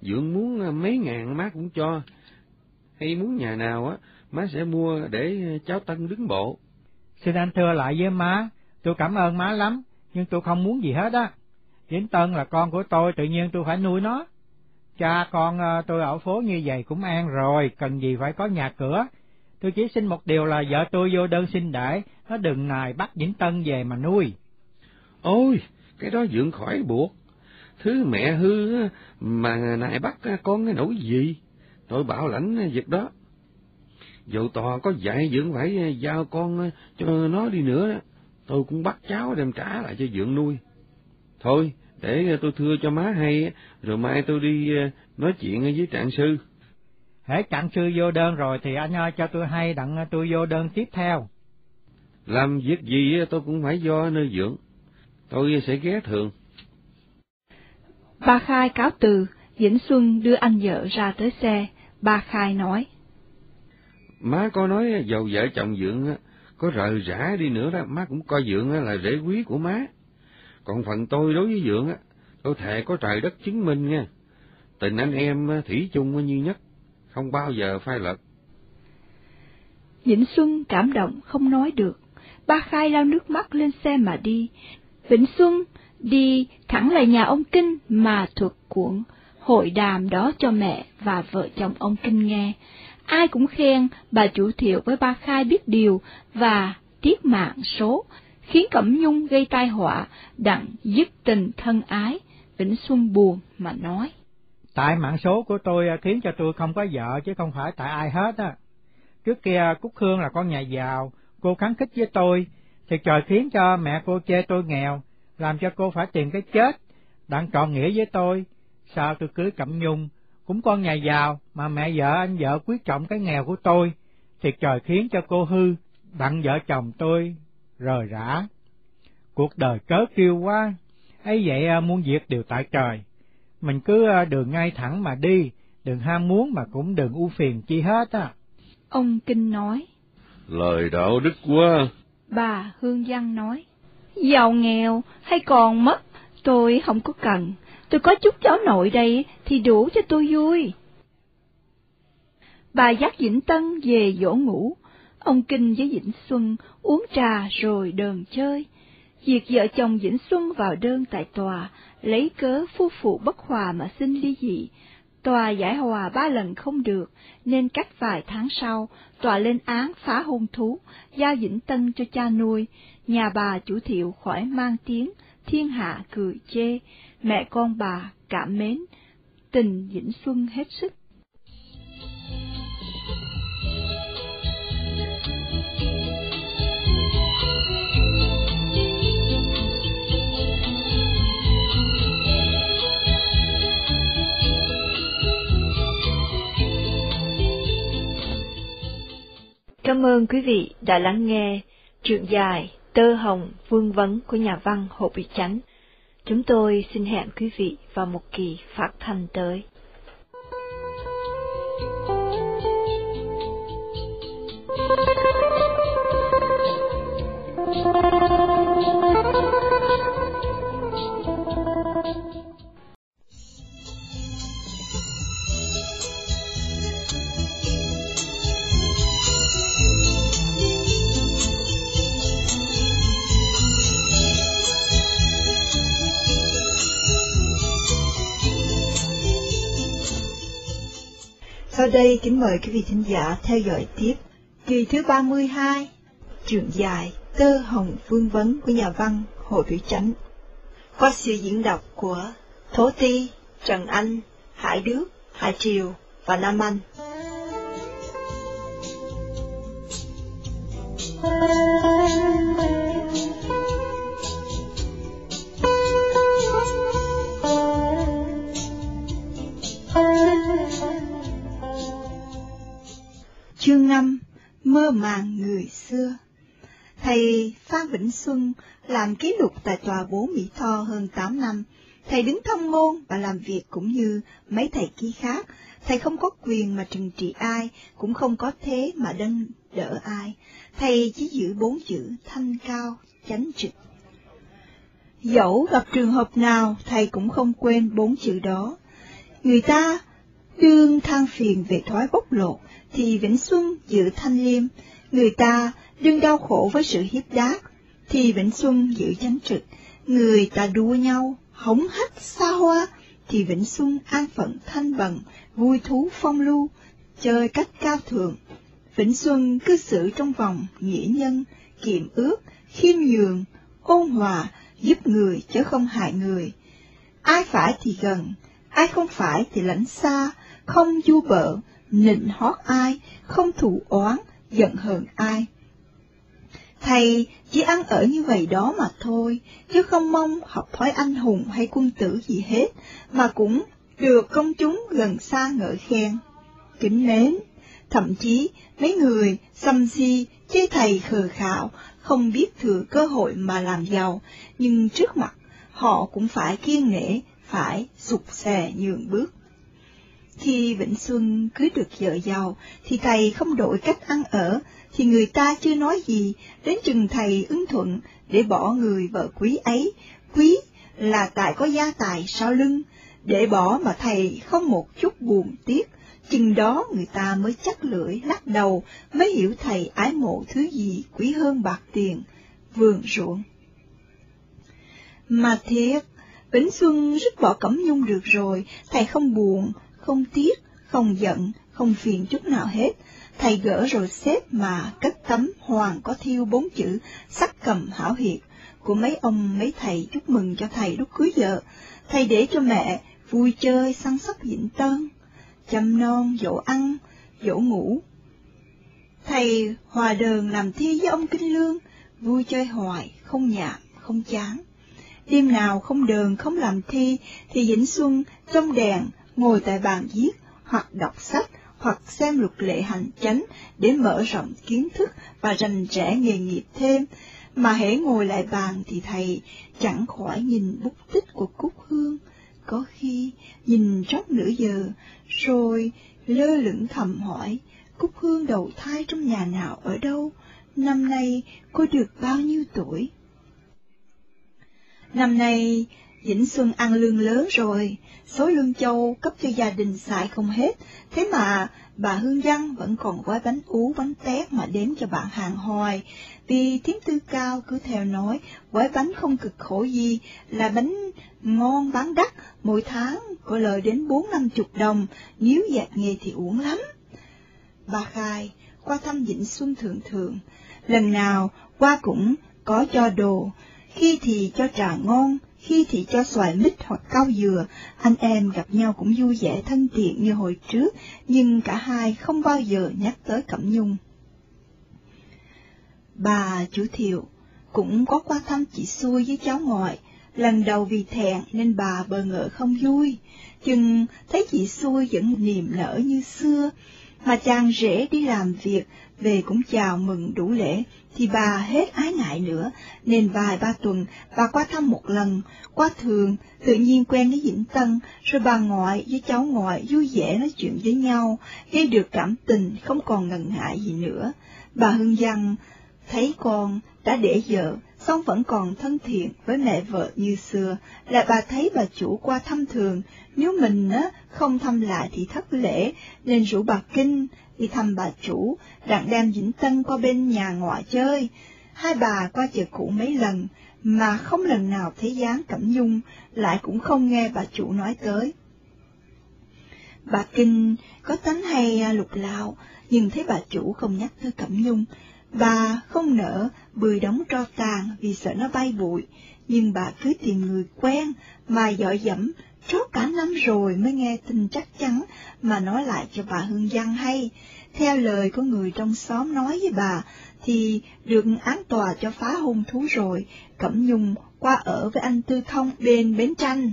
Dượng muốn à, mấy ngàn má cũng cho, hay muốn nhà nào á, má sẽ mua để cháu Tân đứng bộ. Xin anh thưa lại với má, tôi cảm ơn má lắm, nhưng tôi không muốn gì hết á. Vĩnh Tân là con của tôi, tự nhiên tôi phải nuôi nó. Cha con tôi ở phố như vậy cũng an rồi, cần gì phải có nhà cửa. Tôi chỉ xin một điều là vợ tôi vô đơn xin để, nó đừng nài bắt Vĩnh Tân về mà nuôi. Ôi, cái đó dưỡng khỏi buộc. Thứ mẹ hư mà nài bắt con cái nỗi gì? Tôi bảo lãnh việc đó. Dẫu tòa có dạy dưỡng phải giao con cho nó đi nữa, tôi cũng bắt cháu đem trả lại cho dưỡng nuôi. Thôi, để tôi thưa cho má hay, rồi mai tôi đi nói chuyện với trạng sư. Hễ trạng sư vô đơn rồi thì anh ơi cho tôi hay đặng tôi vô đơn tiếp theo. Làm việc gì tôi cũng phải do nơi dưỡng. Tôi sẽ ghé thường. Ba Khai cáo từ, Vĩnh Xuân đưa anh vợ ra tới xe. Ba Khai nói. Má có nói dầu vợ chồng dưỡng có rời rã đi nữa đó, má cũng coi dưỡng là rễ quý của má. Còn phần tôi đối với Dượng á, tôi thề có trời đất chứng minh nha. Tình anh em thủy chung như nhất, không bao giờ phai lật. Vĩnh Xuân cảm động không nói được, ba khai lau nước mắt lên xe mà đi. Vĩnh Xuân đi thẳng lại nhà ông Kinh mà thuật cuộn hội đàm đó cho mẹ và vợ chồng ông Kinh nghe. Ai cũng khen bà chủ thiệu với ba khai biết điều và tiết mạng số, khiến Cẩm Nhung gây tai họa, đặng dứt tình thân ái, Vĩnh Xuân buồn mà nói. Tại mạng số của tôi à, khiến cho tôi không có vợ chứ không phải tại ai hết á. Trước kia Cúc Hương là con nhà giàu, cô kháng khích với tôi, thì trời khiến cho mẹ cô chê tôi nghèo, làm cho cô phải tìm cái chết, đặng trọn nghĩa với tôi. Sao tôi cưới Cẩm Nhung, cũng con nhà giàu mà mẹ vợ anh vợ quý trọng cái nghèo của tôi, thì trời khiến cho cô hư, đặng vợ chồng tôi rời rã. Cuộc đời cớ kiêu quá, ấy vậy à, muôn việc đều tại trời. Mình cứ à, đường ngay thẳng mà đi, đừng ham muốn mà cũng đừng u phiền chi hết á. Ông Kinh nói. Lời đạo đức quá. Bà Hương Giang nói. Giàu nghèo hay còn mất, tôi không có cần. Tôi có chút cháu nội đây thì đủ cho tôi vui. Bà dắt Vĩnh Tân về dỗ ngủ, Ông Kinh với Vĩnh Xuân uống trà rồi đờn chơi. Việc vợ chồng Vĩnh Xuân vào đơn tại tòa, lấy cớ phu phụ bất hòa mà xin ly dị. Tòa giải hòa ba lần không được, nên cách vài tháng sau, tòa lên án phá hôn thú, giao Vĩnh Tân cho cha nuôi, nhà bà chủ thiệu khỏi mang tiếng, thiên hạ cười chê, mẹ con bà cảm mến, tình Vĩnh Xuân hết sức. Cảm ơn quý vị đã lắng nghe truyện dài Tơ Hồng Vương Vấn của nhà văn Hồ Bị Chánh. Chúng tôi xin hẹn quý vị vào một kỳ phát thanh tới. Sau đây kính mời quý vị thính giả theo dõi tiếp kỳ thứ 32, truyện dài Tơ Hồng phương Vấn của nhà văn Hồ thủy Chánh. Qua sự diễn đọc của Thố Ti, Trần Anh, Hải Đức, Hải Triều và Nam Anh. Thank you. Chương 5 Mơ màng người xưa Thầy Phan Vĩnh Xuân làm ký lục tại tòa bố Mỹ Tho hơn 8 năm. Thầy đứng thông ngôn và làm việc cũng như mấy thầy ký khác. Thầy không có quyền mà trừng trị ai, cũng không có thế mà đâng đỡ ai. Thầy chỉ giữ bốn chữ thanh cao, chánh trực. Dẫu gặp trường hợp nào, thầy cũng không quên bốn chữ đó. Người ta đương than phiền về thói bốc lột, thì Vĩnh Xuân giữ thanh liêm. Người ta đương đau khổ với sự hiếp đáp, thì Vĩnh Xuân giữ chánh trực. Người ta đua nhau, hống hách xa hoa, thì Vĩnh Xuân an phận thanh bần, vui thú phong lưu, chơi cách cao thượng. Vĩnh Xuân cư xử trong vòng nghĩa nhân, kiệm ước, khiêm nhường, ôn hòa, giúp người chứ không hại người. Ai phải thì gần, ai không phải thì lánh xa, không du bợ, nịnh hót ai, không thù oán, giận hờn ai. Thầy chỉ ăn ở như vậy đó mà thôi, chứ không mong học thói anh hùng hay quân tử gì hết, mà cũng được công chúng gần xa ngợi khen. Kính mến, thậm chí mấy người xăm si chê thầy khờ khạo, không biết thừa cơ hội mà làm giàu, nhưng trước mặt họ cũng phải kiên nể, phải sụp xè nhường bước. Khi Vĩnh Xuân cưới được vợ giàu, thì thầy không đổi cách ăn ở, thì người ta chưa nói gì, đến chừng thầy ứng thuận để bỏ người vợ quý ấy, quý là tại có gia tài sau lưng, để bỏ mà thầy không một chút buồn tiếc, chừng đó người ta mới chắc lưỡi lắc đầu, mới hiểu thầy ái mộ thứ gì quý hơn bạc tiền, vườn ruộng. Mà thiệt, Vĩnh Xuân rất bỏ Cẩm Nhung được rồi, thầy không buồn, không tiếc, không giận, không phiền chút nào hết. Thầy gỡ rồi xếp mà cất tấm hoàng có thiêu bốn chữ sắc cầm hảo hiệp của mấy ông mấy thầy chúc mừng cho thầy lúc cưới vợ. Thầy để cho mẹ vui chơi săn sóc dịnh tân, chăm non dỗ ăn, dỗ ngủ. Thầy hòa đờn làm thi với ông Kinh Lương, vui chơi hoài, không nhạt, không chán. Đêm nào không đờn, không làm thi, thì Vĩnh Xuân trong đèn ngồi tại bàn viết, hoặc đọc sách, hoặc xem luật lệ hành chánh để mở rộng kiến thức và rành rẽ nghề nghiệp thêm, mà hễ ngồi lại bàn thì thầy chẳng khỏi nhìn bút tích của Cúc Hương, có khi nhìn rất nửa giờ, rồi lơ lửng thầm hỏi, Cúc Hương đầu thai trong nhà nào ở đâu, năm nay cô được bao nhiêu tuổi? Năm nay Vĩnh Xuân ăn lương lớn rồi, số lương châu cấp cho gia đình xài không hết, thế mà bà Hương Văn vẫn còn gói bánh ú bánh tét mà đếm cho bạn hàng hoài, vì tiếng tư cao cứ theo nói, gói bánh không cực khổ gì, là bánh ngon bán đắt, mỗi tháng có lời đến bốn năm chục đồng, nếu dạt nghề thì uổng lắm. Bà Khai, qua thăm Vĩnh Xuân thường thường, lần nào qua cũng có cho đồ, khi thì cho trà ngon, khi thì cho xoài mít hoặc cao dừa, anh em gặp nhau cũng vui vẻ thân thiện như hồi trước, nhưng cả hai không bao giờ nhắc tới Cẩm Nhung. Bà chủ thiệu cũng có qua thăm chị xui với cháu ngoại, lần đầu vì thẹn nên bà bờ ngỡ không vui, chừng thấy chị xui vẫn niềm nở như xưa, mà chàng rể đi làm việc, về cũng chào mừng đủ lễ, thì bà hết ái ngại nữa, nên vài ba tuần bà qua thăm một lần, qua thường, tự nhiên quen với Vĩnh Tân, rồi bà ngoại với cháu ngoại vui vẻ nói chuyện với nhau, gây được cảm tình, không còn ngần ngại gì nữa. Bà Hương Văn thấy con đã để vợ, song vẫn còn thân thiện với mẹ vợ như xưa, lại bà thấy bà chủ qua thăm thường, nếu mình á, không thăm lại thì thất lễ, nên rủ bà Kinh đi thăm bà chủ, đặng đem Vĩnh Tân qua bên nhà ngoại chơi. Hai bà qua chợ cũ mấy lần, mà không lần nào thấy dáng Cẩm Nhung, lại cũng không nghe bà chủ nói tới. Bà Kinh có tánh hay à, lục lạo, nhưng thấy bà chủ không nhắc tới Cẩm Nhung. Bà không nỡ bười đóng tro tàn vì sợ nó bay bụi, nhưng bà cứ tìm người quen mà dõi dẫm Suốt cả năm rồi mới nghe tin chắc chắn mà nói lại cho bà Hương Giang hay. Theo lời của người trong xóm nói với bà, thì được án tòa cho phá hôn thú rồi, Cẩm Nhung qua ở với anh Tư Thông bên Bến Tranh.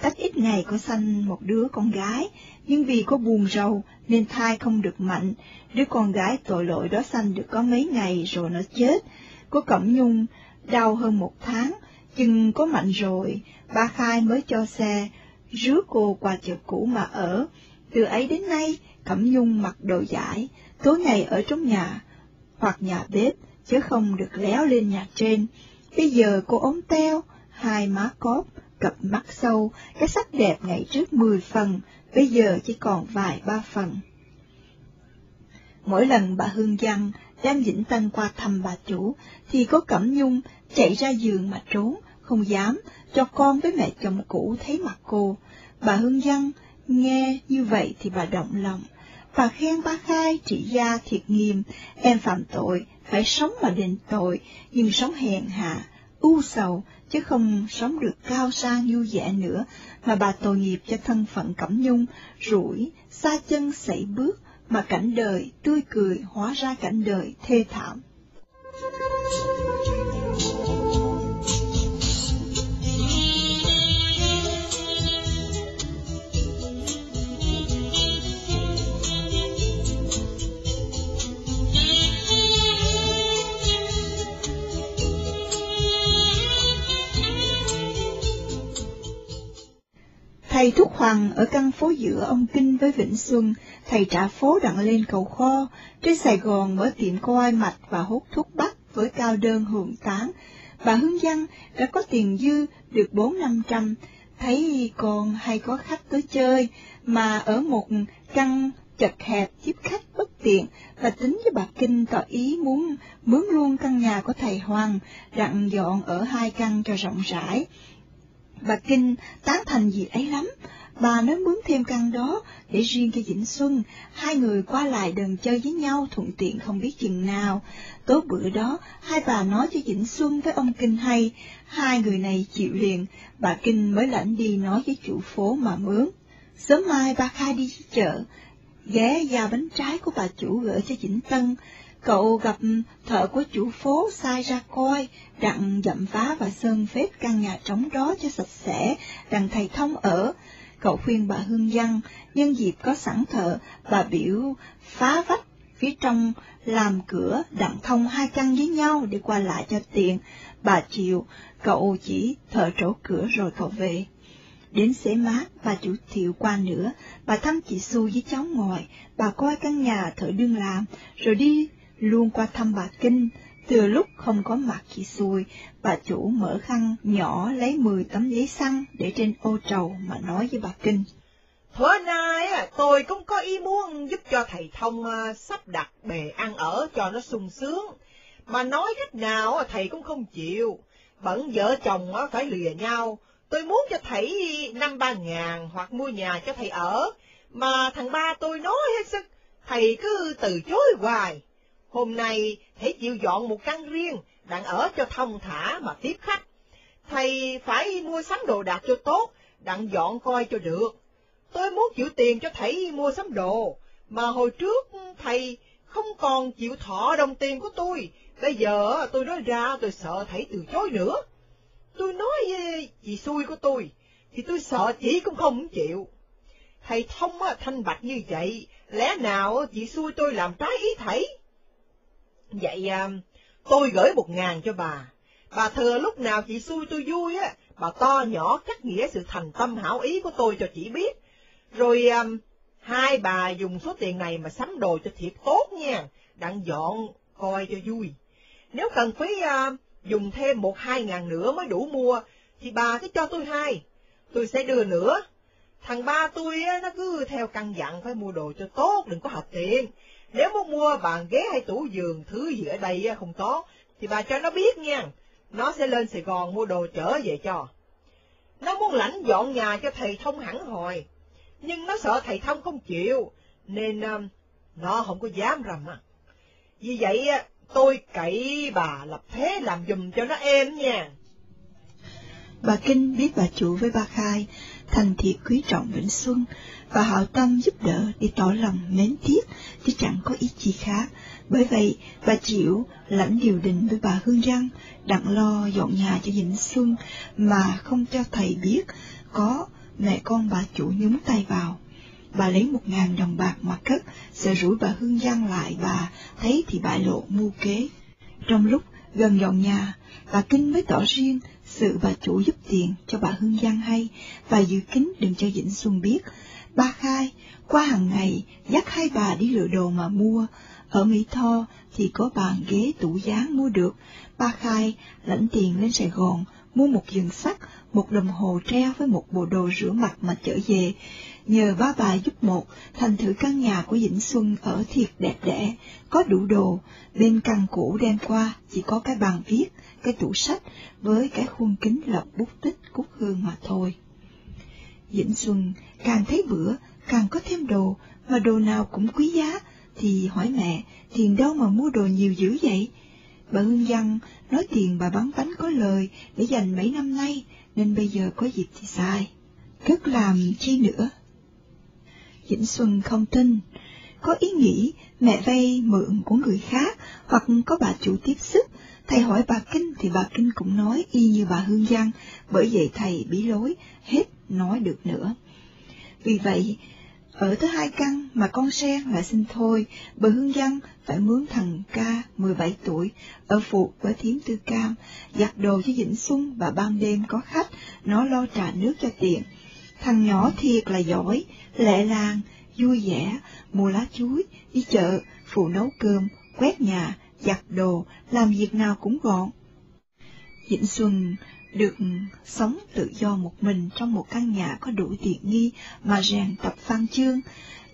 Cách ít ngày có sanh một đứa con gái, nhưng vì có buồn rầu nên thai không được mạnh, đứa con gái tội lỗi đó sanh được có mấy ngày rồi nó chết. Cô Cẩm Nhung đau hơn một tháng, chừng có mạnh rồi, ba khai mới cho xe, rước cô qua chợ cũ mà ở. Từ ấy đến nay, Cẩm Nhung mặc đồ giải, tối ngày ở trong nhà, hoặc nhà bếp, chứ không được léo lên nhà trên. Bây giờ cô ốm teo, hai má cóp, cặp mắt sâu, cái sắc đẹp ngày trước mười phần, bây giờ chỉ còn vài ba phần. Mỗi lần bà Hương Giang đem Vĩnh Tân qua thăm bà chủ, thì có Cẩm Nhung chạy ra giường mà trốn, không dám cho con với mẹ chồng cũ thấy mặt cô. Bà Hương Văn nghe như vậy thì bà động lòng. Bà khen ba khai trị gia thiệt nghiêm, em phạm tội, phải sống mà đền tội, nhưng sống hèn hạ, u sầu, chứ không sống được cao sang vui vẻ nữa, mà bà tội nghiệp cho thân phận Cẩm Nhung, rủi, xa chân sảy bước, mà cảnh đời tươi cười hóa ra cảnh đời thê thảm. Thầy Thúc Hoàng ở căn phố giữa ông Kinh với Vĩnh Xuân, thầy trả phố đặng lên cầu kho, trên Sài Gòn mở tiệm coi mạch và hút thuốc bắc với cao đơn hưởng tán. Bà Hương Văn đã có tiền dư được bốn năm trăm, thấy còn hay có khách tới chơi, mà ở một căn chật hẹp tiếp khách bất tiện, và tính với bà Kinh tỏ ý muốn mướn luôn căn nhà của thầy Hoàng, đặng dọn ở hai căn cho rộng rãi. Bà Kinh tán thành gì ấy lắm, bà nói mướn thêm căn đó để riêng cho Vĩnh Xuân, hai người qua lại đừng chơi với nhau thuận tiện không biết chừng nào. Tối bữa đó, hai bà nói cho Vĩnh Xuân với ông Kinh hay, hai người này chịu liền, bà Kinh mới lãnh đi nói với chủ phố mà mướn. Sớm mai bà Khai đi chợ, ghé giao bánh trái của bà chủ gửi cho Vĩnh Tân, Cậu gặp thợ của chủ phố sai ra coi, đặng dậm phá và sơn phết căn nhà trống đó cho sạch sẽ, đặng thầy thông ở. Cậu khuyên bà Hương dân nhân dịp có sẵn thợ, bà biểu phá vách phía trong làm cửa đặng thông hai căn với nhau để qua lại cho tiện. Bà chịu, cậu chỉ thợ trổ cửa rồi cậu về. Đến xế mát, bà chủ thiệu qua nữa, bà thăm chị Xu với cháu ngồi, bà coi căn nhà thợ đương làm, rồi đi luôn qua thăm bà Kinh, từ lúc không có mặt chị xui, bà chủ mở khăn nhỏ lấy 10 tấm giấy xăng để trên ô trầu mà nói với bà Kinh. Thuở nay tôi cũng có ý muốn giúp cho thầy Thông à, sắp đặt bề ăn ở cho nó sung sướng, mà nói cách nào à, thầy cũng không chịu, bận vợ chồng à, phải lìa nhau, tôi muốn cho thầy năm ba ngàn hoặc mua nhà cho thầy ở, mà thằng ba tôi nói hết sức, thầy cứ từ chối hoài. Hôm nay thầy chịu dọn một căn riêng, đặng ở cho thông thả mà tiếp khách. Thầy phải mua sắm đồ đạc cho tốt, đặng dọn coi cho được. Tôi muốn chịu tiền cho thầy mua sắm đồ, mà hồi trước thầy không còn chịu thọ đồng tiền của tôi. Bây giờ tôi nói ra tôi sợ thầy từ chối nữa. Tôi nói với chị xui của tôi, thì tôi sợ chị cũng không chịu. Thầy thông thanh bạch như vậy, lẽ nào chị xui tôi làm trái ý thầy? Vậy à, tôi gửi một ngàn cho bà. Bà thừa lúc nào chị xui tôi vui á, bà to nhỏ cắt nghĩa sự thành tâm hảo ý của tôi cho chị biết. Rồi à, hai bà dùng số tiền này mà sắm đồ cho thiệt tốt nha, đặng dọn coi cho vui. Nếu cần phải à, dùng thêm một hai ngàn nữa mới đủ mua, thì bà cứ cho tôi hai, tôi sẽ đưa nữa. Thằng ba tôi á, nó cứ theo căn dặn phải mua đồ cho tốt, đừng có hạt tiền. Nếu muốn mua bàn ghế hay tủ giường, thứ gì ở đây không có, thì bà cho nó biết nha. Nó sẽ lên Sài Gòn mua đồ trở về cho. Nó muốn lãnh dọn nhà cho thầy Thông hẳn hồi, nhưng nó sợ thầy Thông không chịu, nên um, nó không có dám ra mặt. Vì vậy, tôi cậy bà lập thế làm dùm cho nó êm nha. Bà Kinh biết bà chủ với bà Khai, thành thiệt quý trọng Vĩnh Xuân, và hảo tâm giúp đỡ để tỏ lòng mến tiếc, chứ chẳng có ý gì khác. Bởi vậy, bà chịu lãnh điều định với bà Hương Răng, đặng lo dọn nhà cho Vĩnh Xuân, mà không cho thầy biết, có Mẹ con bà chủ nhúng tay vào. Bà lấy một ngàn đồng bạc mà cất, sợ rủi bà Hương Giang lại bà, thấy thì bại lộ mưu kế. Trong lúc gần dọn nhà, bà Kinh mới tỏ riêng sự bà chủ giúp tiền cho bà Hương Giang hay, và dự kính đừng cho Vĩnh Xuân biết. Ba khai, qua hàng ngày, dắt hai bà đi lựa đồ mà mua, ở Mỹ Tho thì có bàn ghế tủ dáng mua được, ba khai lãnh tiền lên Sài Gòn, mua một giường sắt, một đồng hồ treo với một bộ đồ rửa mặt mà trở về. Nhờ ba bà giúp một, thành thử căn nhà của Vĩnh Xuân ở thiệt đẹp đẽ, có đủ đồ, bên căn cũ đem qua chỉ có cái bàn viết, cái tủ sách với cái khuôn kính lọc bút tích cúc hương mà thôi. Vĩnh Xuân càng thấy bữa, càng có thêm đồ, mà đồ nào cũng quý giá, thì hỏi mẹ, tiền đâu mà mua đồ nhiều dữ vậy? Bà Hương Văn nói tiền bà bán bánh có lời để dành mấy năm nay, nên bây giờ có dịp thì xài, Cất làm chi nữa? Vĩnh Xuân không tin, có ý nghĩ mẹ vay mượn của người khác hoặc có bà chủ tiếp sức. Thầy hỏi bà Kinh thì bà Kinh cũng nói y như bà Hương Giang, bởi vậy thầy bí lối, hết nói được nữa. Vì vậy, ở tới hai căn mà con sen lại xin thôi, bà Hương Giang phải mướn thằng ca 17 tuổi, ở phụ với thiếm tư cam, giặt đồ cho Vĩnh Xuân và ban đêm có khách, nó lo trà nước cho tiện. Thằng nhỏ thiệt là giỏi, lệ làng, vui vẻ, mua lá chuối, đi chợ, phụ nấu cơm, quét nhà, giặt đồ, làm việc nào cũng gọn. Dĩnh Xuân được sống tự do một mình trong một căn nhà có đủ tiện nghi mà rèn tập văn chương.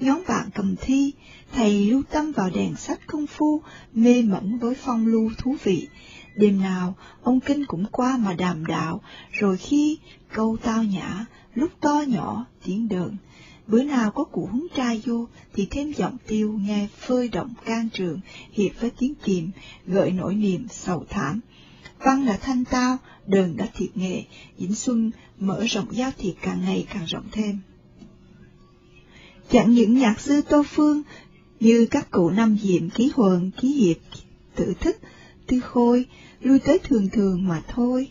Nhóm bạn cầm thi, thầy lưu tâm vào đèn sách công phu, mê mẩn với phong lưu thú vị. Đêm nào, ông Kinh cũng qua mà đàm đạo, rồi khi câu tao nhã, lúc to nhỏ, tiếng đờn. Bữa nào có cụ húng trai vô, thì thêm giọng tiêu nghe phơi động can trường, hiệp với tiếng kìm, gợi nỗi niềm sầu thảm. Văn là thanh tao, đờn đã thiệt nghệ, Vĩnh Xuân mở rộng giao thiệp càng ngày càng rộng thêm. Chẳng những nhạc sư Tô Phương, như các cụ Năm Diệm, Ký Huần, Ký Hiệp, Tự Thức, Tư Khôi, lui tới thường thường mà thôi.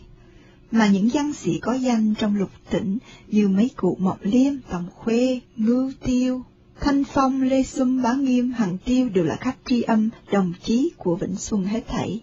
Mà những văn sĩ có danh trong lục tỉnh như mấy cụ Mộc Liêm, Tòng Khuê, Ngưu Tiêu, Thanh Phong, Lê Xuân, Bá Nghiêm, Hằng Tiêu đều là khách tri âm, đồng chí của Vĩnh Xuân hết thảy.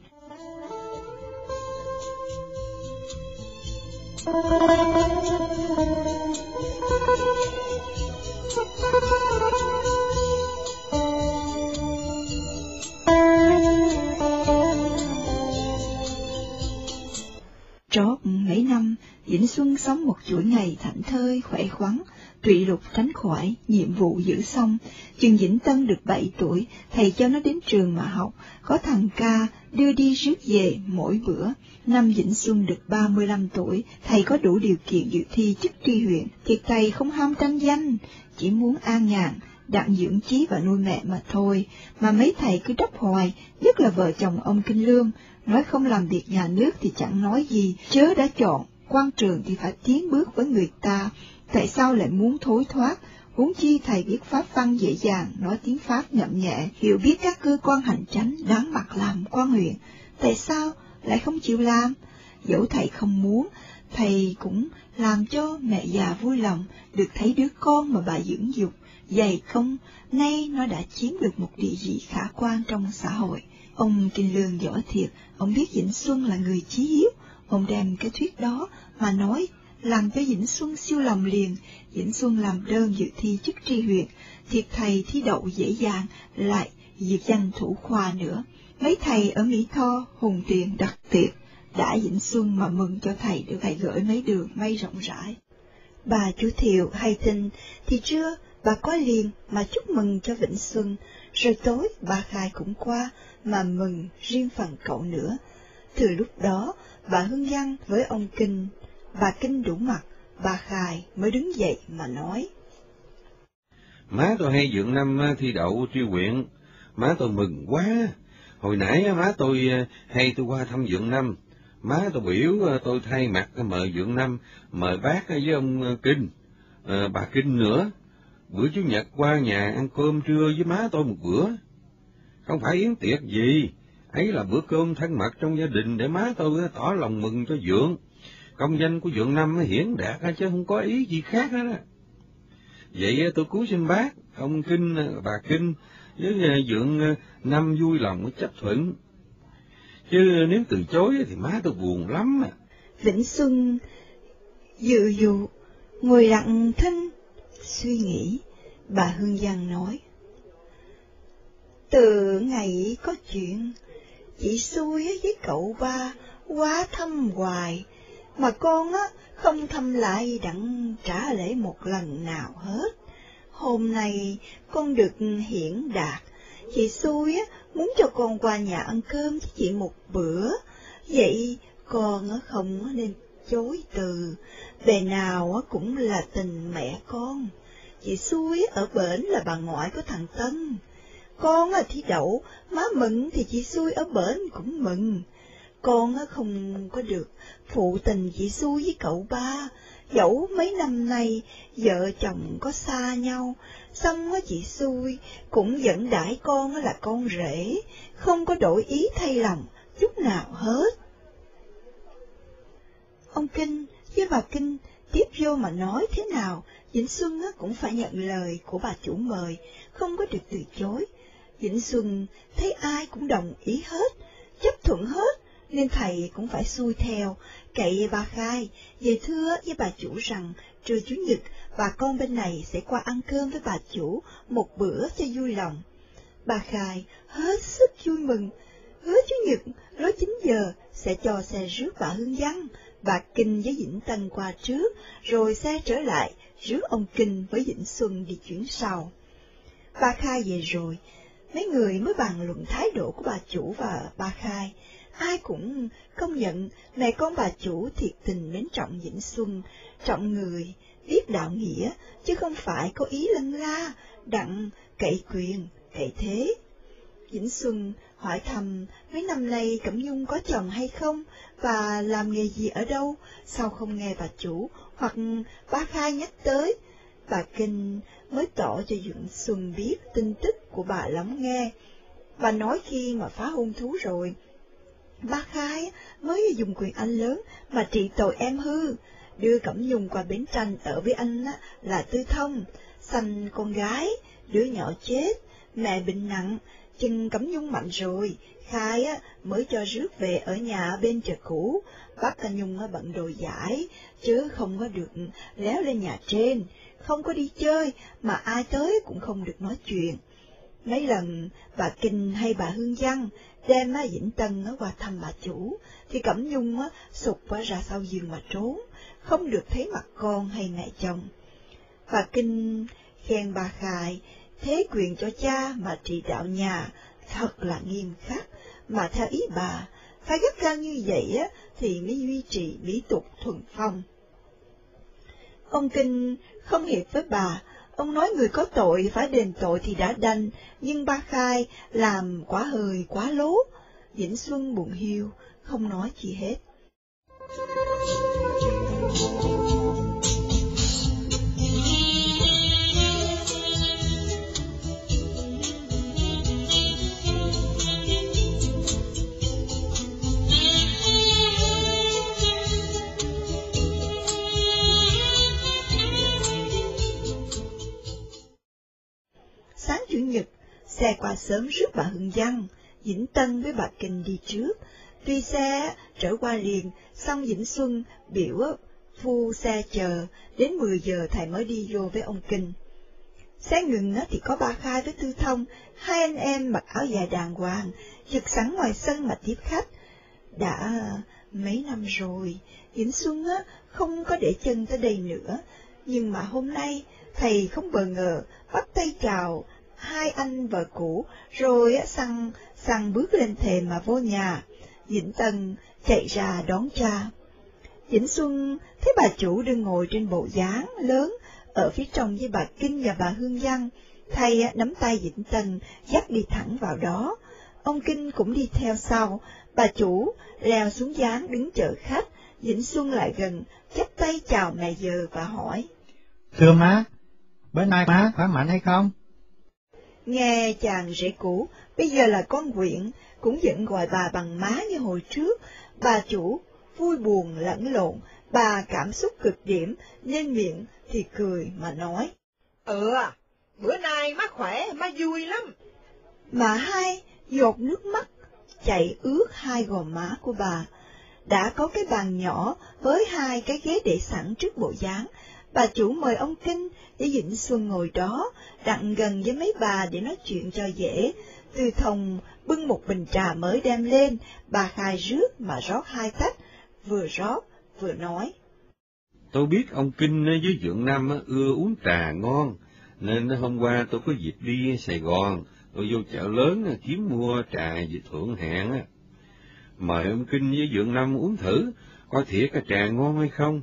Trót mấy năm, Vĩnh Xuân sống một chuỗi ngày thảnh thơi, khỏe khoắn, tụy lục tránh khỏi, nhiệm vụ giữ xong. Chừng Vĩnh Tân được bảy tuổi, thầy cho nó đến trường mà học, có thằng ca đưa đi rước về mỗi bữa. Năm Vĩnh Xuân được ba mươi lăm tuổi, thầy có đủ điều kiện dự thi chức tri huyện, thiệt thầy không ham tranh danh, chỉ muốn an nhàn, đặng dưỡng trí và nuôi mẹ mà thôi, mà mấy thầy cứ đắp hoài, nhất là vợ chồng ông Kinh Lương, nói không làm việc nhà nước thì chẳng nói gì, chớ đã chọn, quan trường thì phải tiến bước với người ta, tại sao lại muốn thối thoát, huống chi thầy biết pháp văn dễ dàng, nói tiếng Pháp nhậm nhẹ, hiểu biết các cơ quan hành chánh đáng mặt làm quan huyện, tại sao lại không chịu làm? Dẫu thầy không muốn, thầy cũng làm cho mẹ già vui lòng được thấy đứa con mà bà dưỡng dục, dày không, nay nó đã chiếm được một địa vị khả quan trong xã hội. Ông Kinh Lương giỏi thiệt, ông biết Vĩnh Xuân là người chí hiếu, ông đem cái thuyết đó mà nói, làm cho Vĩnh Xuân siêu lòng liền, Vĩnh Xuân làm đơn dự thi chức tri huyện, thiệt thầy thi đậu dễ dàng, lại dịp danh thủ khoa nữa. Mấy thầy ở Mỹ Tho, Hùng Tiền đặc tiệc, đã Vĩnh Xuân mà mừng cho thầy được thầy gửi mấy đường mây rộng rãi. Bà chú Thiệu hay tin thì chưa bà có liền mà chúc mừng cho Vĩnh Xuân, rồi tối bà Khai cũng qua mà mừng riêng phần cậu nữa. Từ lúc đó, bà Hương Văn với ông Kinh, bà Kinh đủ mặt, bà Khai mới đứng dậy mà nói. Má tôi hay dưỡng năm thi đậu tri huyện, má tôi mừng quá. Hồi nãy má tôi à, hay tôi qua thăm dưỡng năm, má tôi biểu à, tôi thay mặt à, mời dưỡng năm, mời bác với ông Kinh, à, bà Kinh nữa. Bữa Chủ nhật qua nhà ăn cơm trưa với má tôi một bữa. Không phải yến tiệc gì, ấy là bữa cơm thân mật trong gia đình để má tôi tỏ lòng mừng cho dượng. công danh của dượng năm hiển đạt chứ không có ý gì khác hết á. Vậy tôi cúi xin bác, ông Kinh, bà Kinh, với à, dượng à, năm vui lòng chấp thuận. Chứ nếu từ chối thì má tôi buồn lắm. À. Vĩnh Xuân dự dụ, ngồi lặng thinh, suy nghĩ, bà Hương Giang nói. Từ ngày có chuyện, chị xui với cậu ba quá thăm hoài, mà con á không thăm lại đặng trả lễ một lần nào hết. Hôm nay con được hiển đạt, chị xui á muốn cho con qua nhà ăn cơm với chị một bữa, vậy con á không nên chối từ, bề nào cũng là tình mẹ con. Chị suối ở bển là bà ngoại của thằng Tân. Con thì đậu, má mừng thì chị xui ở bển cũng mừng. Con không có được phụ tình chị xui với cậu ba, dẫu mấy năm nay vợ chồng có xa nhau, xong chị xui cũng vẫn đãi con là con rể, không có đổi ý thay lòng chút nào hết. Ông Kinh với bà Kinh tiếp vô mà nói thế nào, Vĩnh Xuân cũng phải nhận lời của bà chủ mời, không có được từ chối. Vĩnh Xuân thấy ai cũng đồng ý hết, chấp thuận hết, nên thầy cũng phải xuôi theo, cậy bà khai, về thưa với bà chủ rằng trưa Chủ nhật bà con bên này sẽ qua ăn cơm với bà chủ một bữa cho vui lòng. Bà khai hết sức vui mừng, hứa Chủ nhật lối 9 giờ sẽ cho xe rước bà Hương Văn, bà Kinh với Vĩnh Tân qua trước, rồi xe trở lại rước ông Kinh với Vĩnh Xuân đi chuyển sau. Bà Khai về rồi, mấy người mới bàn luận thái độ của bà chủ và bà Khai, ai cũng công nhận mẹ con bà chủ thiệt tình mến trọng Vĩnh Xuân, trọng người, biết đạo nghĩa, chứ không phải có ý lân la, đặng, cậy quyền, cậy thế. Vĩnh Xuân hỏi thăm mấy năm nay Cẩm Nhung có chồng hay không? Và làm nghề gì ở đâu, sao không nghe bà chủ? Hoặc ba khai nhắc tới. Bà Kinh mới tỏ cho dượng Xuân biết tin tức của bà lắng nghe. Bà nói khi mà phá hôn thú rồi, ba khai mới dùng quyền anh lớn mà trị tội em hư, đưa Cẩm Nhung qua bến tranh ở với anh là Tư Thông, sanh con gái, đứa nhỏ chết, mẹ bệnh nặng, chân Cẩm Nhung mạnh rồi, khai á, mới cho rước về ở nhà bên chợ cũ, bác ta Nhung á, bận đồ giải, chứ không có được léo lên nhà trên, không có đi chơi, mà ai tới cũng không được nói chuyện. Mấy lần bà Kinh hay bà Hương Văn đem á, Vĩnh Tân á, qua thăm bà chủ, thì Cẩm Nhung á, sụp qua ra sau giường mà trốn, không được thấy mặt con hay mẹ chồng. Bà Kinh khen bà Khải, thế quyền cho cha mà trị đạo nhà, thật là nghiêm khắc, mà theo ý bà, phải gắt cao như vậy á, thì mới duy trì mỹ tục thuần phong. Ông Kinh không hiệp với bà, ông nói người có tội phải đền tội thì đã đành, nhưng ba khai làm quá hơi quá lố. Vĩnh Xuân buồn hiu, không nói gì hết. Sáng Chủ nhật, xe qua sớm rước bà Hương Văn, Vĩnh Tân với bà Kinh đi trước. Tuy xe trở qua liền, xong Vĩnh Xuân biểu phu xe chờ, đến 10 giờ thầy mới đi vô với ông Kinh. Xe ngừng thì có ba khai với Tư Thông, hai anh em mặc áo dài đàng hoàng, trực sẵn ngoài sân mà tiếp khách. Đã mấy năm rồi, Vĩnh Xuân á, không có để chân tới đây nữa, nhưng mà hôm nay thầy không bờ ngờ bắt tay chào hai anh vợ cũ, rồi sang sang bước lên thềm mà vô nhà. dĩnh Tân chạy ra đón cha. dĩnh Xuân thấy bà chủ đang ngồi trên bộ dáng lớn ở phía trong với bà Kinh và bà Hương Văn. Thầy nắm tay dĩnh Tân dắt đi thẳng vào đó. Ông Kinh cũng đi theo sau. Bà chủ leo xuống dáng đứng chờ khách. dĩnh Xuân lại gần, chắp tay chào mẹ giờ và hỏi. Thưa má, bữa nay má khỏe mạnh hay không? Nghe chàng rể cũ, bây giờ là con quyện, cũng vẫn gọi bà bằng má như hồi trước, bà chủ vui buồn lẫn lộn, bà cảm xúc cực điểm, nên miệng thì cười mà nói. Ừ, bữa nay má khỏe, má vui lắm. Mà hai giọt nước mắt chạy ướt hai gò má của bà. Đã có cái bàn nhỏ với hai cái ghế để sẵn trước bộ dáng, bà chủ mời ông Kinh để Vĩnh Xuân ngồi đó, đặng gần với mấy bà để nói chuyện cho dễ. Từ thông bưng một bình trà mới đem lên, bà khai rước mà rót hai tách, vừa rót vừa nói. Tôi biết ông Kinh với Dượng nam ưa uống trà ngon, nên hôm qua tôi có dịp đi Sài Gòn, tôi vô chợ lớn kiếm mua trà về thượng hạng. Mời ông Kinh với Dượng nam uống thử, coi thiệt cái trà ngon hay không.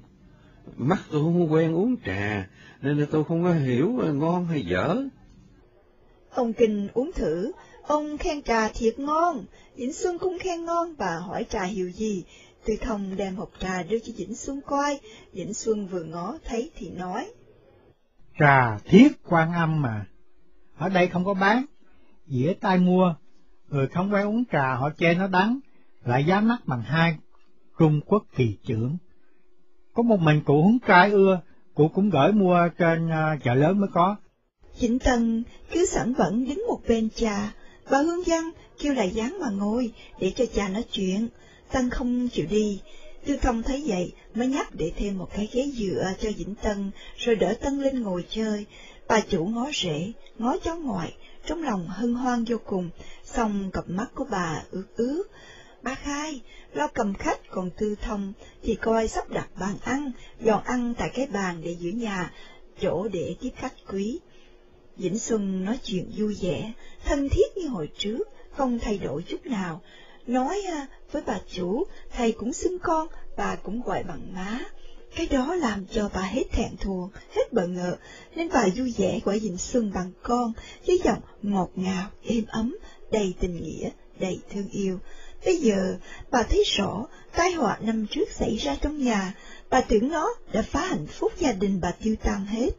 Mắt tôi không quen uống trà, nên tôi không có hiểu ngon hay dở. Ông Kinh uống thử, ông khen trà thiệt ngon, Vĩnh Xuân cũng khen ngon, bà hỏi trà hiệu gì, Tư Thông đem hộp trà đưa cho Vĩnh Xuân coi, Vĩnh Xuân vừa ngó thấy thì nói. Trà thiết quan âm mà, ở đây không có bán, dĩa tai mua, người không quen uống trà họ chê nó đắng, lại giá mắc bằng hai. Trung Quốc kỳ trưởng. Có một mình cụ húng trai ưa, cụ cũng gửi mua trên uh, chợ lớn mới có. Vĩnh Tân cứ sẵn vẫn đứng một bên cha bà Hương Văn kêu lại dáng mà ngồi để cho cha nói chuyện. Tân không chịu đi, Tư Thông thấy vậy mới nhắc để thêm một cái ghế dựa cho Vĩnh Tân, rồi đỡ Tân lên ngồi chơi. Bà chủ ngó rễ, ngó cháu ngoại, trong lòng hân hoan vô cùng, xong cặp mắt của bà ướt ướt. Ba khai, lo cầm khách còn Tư Thông thì coi sắp đặt bàn ăn, dọn ăn tại cái bàn để giữ nhà, chỗ để tiếp khách quý. Vĩnh Xuân nói chuyện vui vẻ, thân thiết như hồi trước, không thay đổi chút nào. Nói à, với bà chủ, thầy cũng xưng con, bà cũng gọi bằng má. Cái đó làm cho bà hết thẹn thùng, hết bỡ ngợ nên bà vui vẻ gọi Vĩnh Xuân bằng con, với giọng ngọt ngào, êm ấm, đầy tình nghĩa, đầy thương yêu. Bây giờ, bà thấy rõ, tai họa năm trước xảy ra trong nhà, bà tưởng nó đã phá hạnh phúc gia đình bà tiêu tan hết.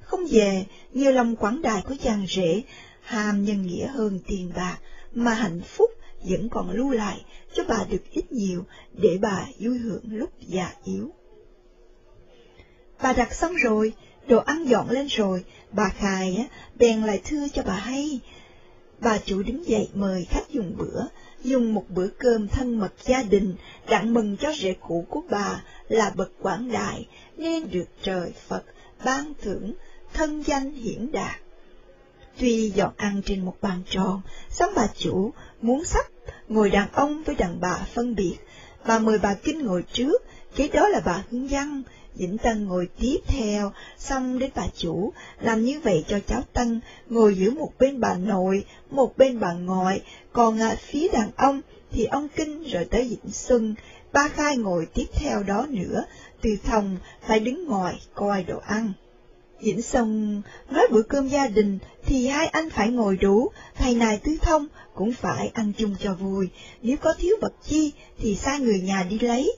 Không về, như lòng quảng đại của chàng rể, hàm nhân nghĩa hơn tiền bạc, mà hạnh phúc vẫn còn lưu lại cho bà được ít nhiều để bà vui hưởng lúc già yếu. Bà đặt xong rồi, đồ ăn dọn lên rồi, bà khai á, bèn lại thưa cho bà hay. Bà chủ đứng dậy mời khách dùng bữa, dùng một bữa cơm thân mật gia đình, đặng mừng cho rể cũ của bà là bậc quảng đại, nên được trời Phật ban thưởng thân danh hiển đạt. Tuy dọn ăn trên một bàn tròn, xong bà chủ muốn sắp ngồi đàn ông với đàn bà phân biệt. Bà mời bà Kinh ngồi trước, kế đó là bà Hương Văn, Vĩnh Tân ngồi tiếp theo, xong đến bà chủ, làm như vậy cho cháu Tân ngồi giữa một bên bà nội, một bên bà ngoại, còn à, phía đàn ông thì ông Kinh rồi tới Vĩnh Xuân, ba khai ngồi tiếp theo đó nữa, từ phòng phải đứng ngoài coi đồ ăn. Vĩnh xuân nói bữa cơm gia đình thì hai anh phải ngồi đủ, thầy này tứ thông cũng phải ăn chung cho vui, nếu có thiếu vật chi thì sai người nhà đi lấy.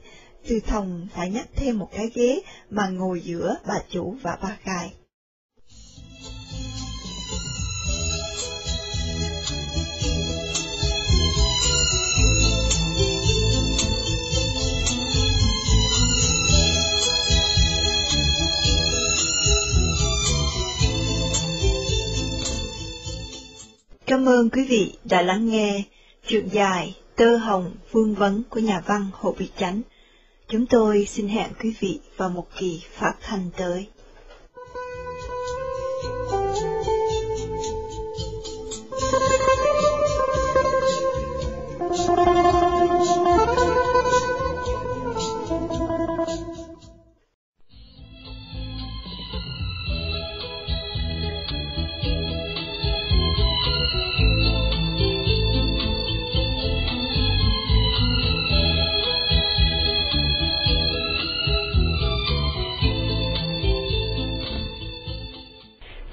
Tư thông phải nhắc thêm một cái ghế mà ngồi giữa bà chủ và ba khai. Cảm ơn quý vị đã lắng nghe truyện dài Tơ Hồng Vương Vấn của nhà văn Hồ Bị Chánh. Chúng tôi xin hẹn quý vị vào một kỳ phát thanh tới.